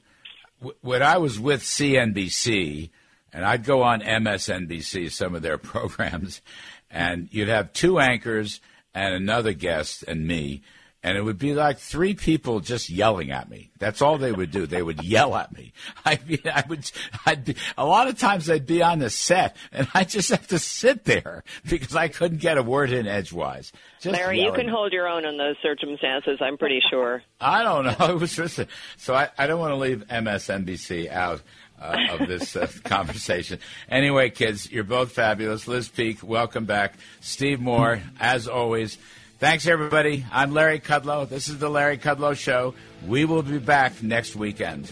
Speaker 2: when I was with CNBC, and I'd go on MSNBC, some of their <laughs> programs, and you'd have two anchors and another guest and me, and it would be like three people just yelling at me. That's all they would do. They would yell at me. <laughs> I'd be, I would, I'd be, a lot of times I'd be on the set and I just have to sit there because I couldn't get a word in edgewise. Just
Speaker 13: Larry, you can hold your own in those circumstances. I'm pretty sure. <laughs>
Speaker 2: I don't know. <laughs> It was just a, so I, I don't want to leave MSNBC out uh, of this uh, conversation. Anyway, kids, you're both fabulous. Liz Peek, welcome back. Steve Moore, as always. Thanks, everybody. I'm Larry Kudlow. This is the Larry Kudlow Show. We will be back next weekend.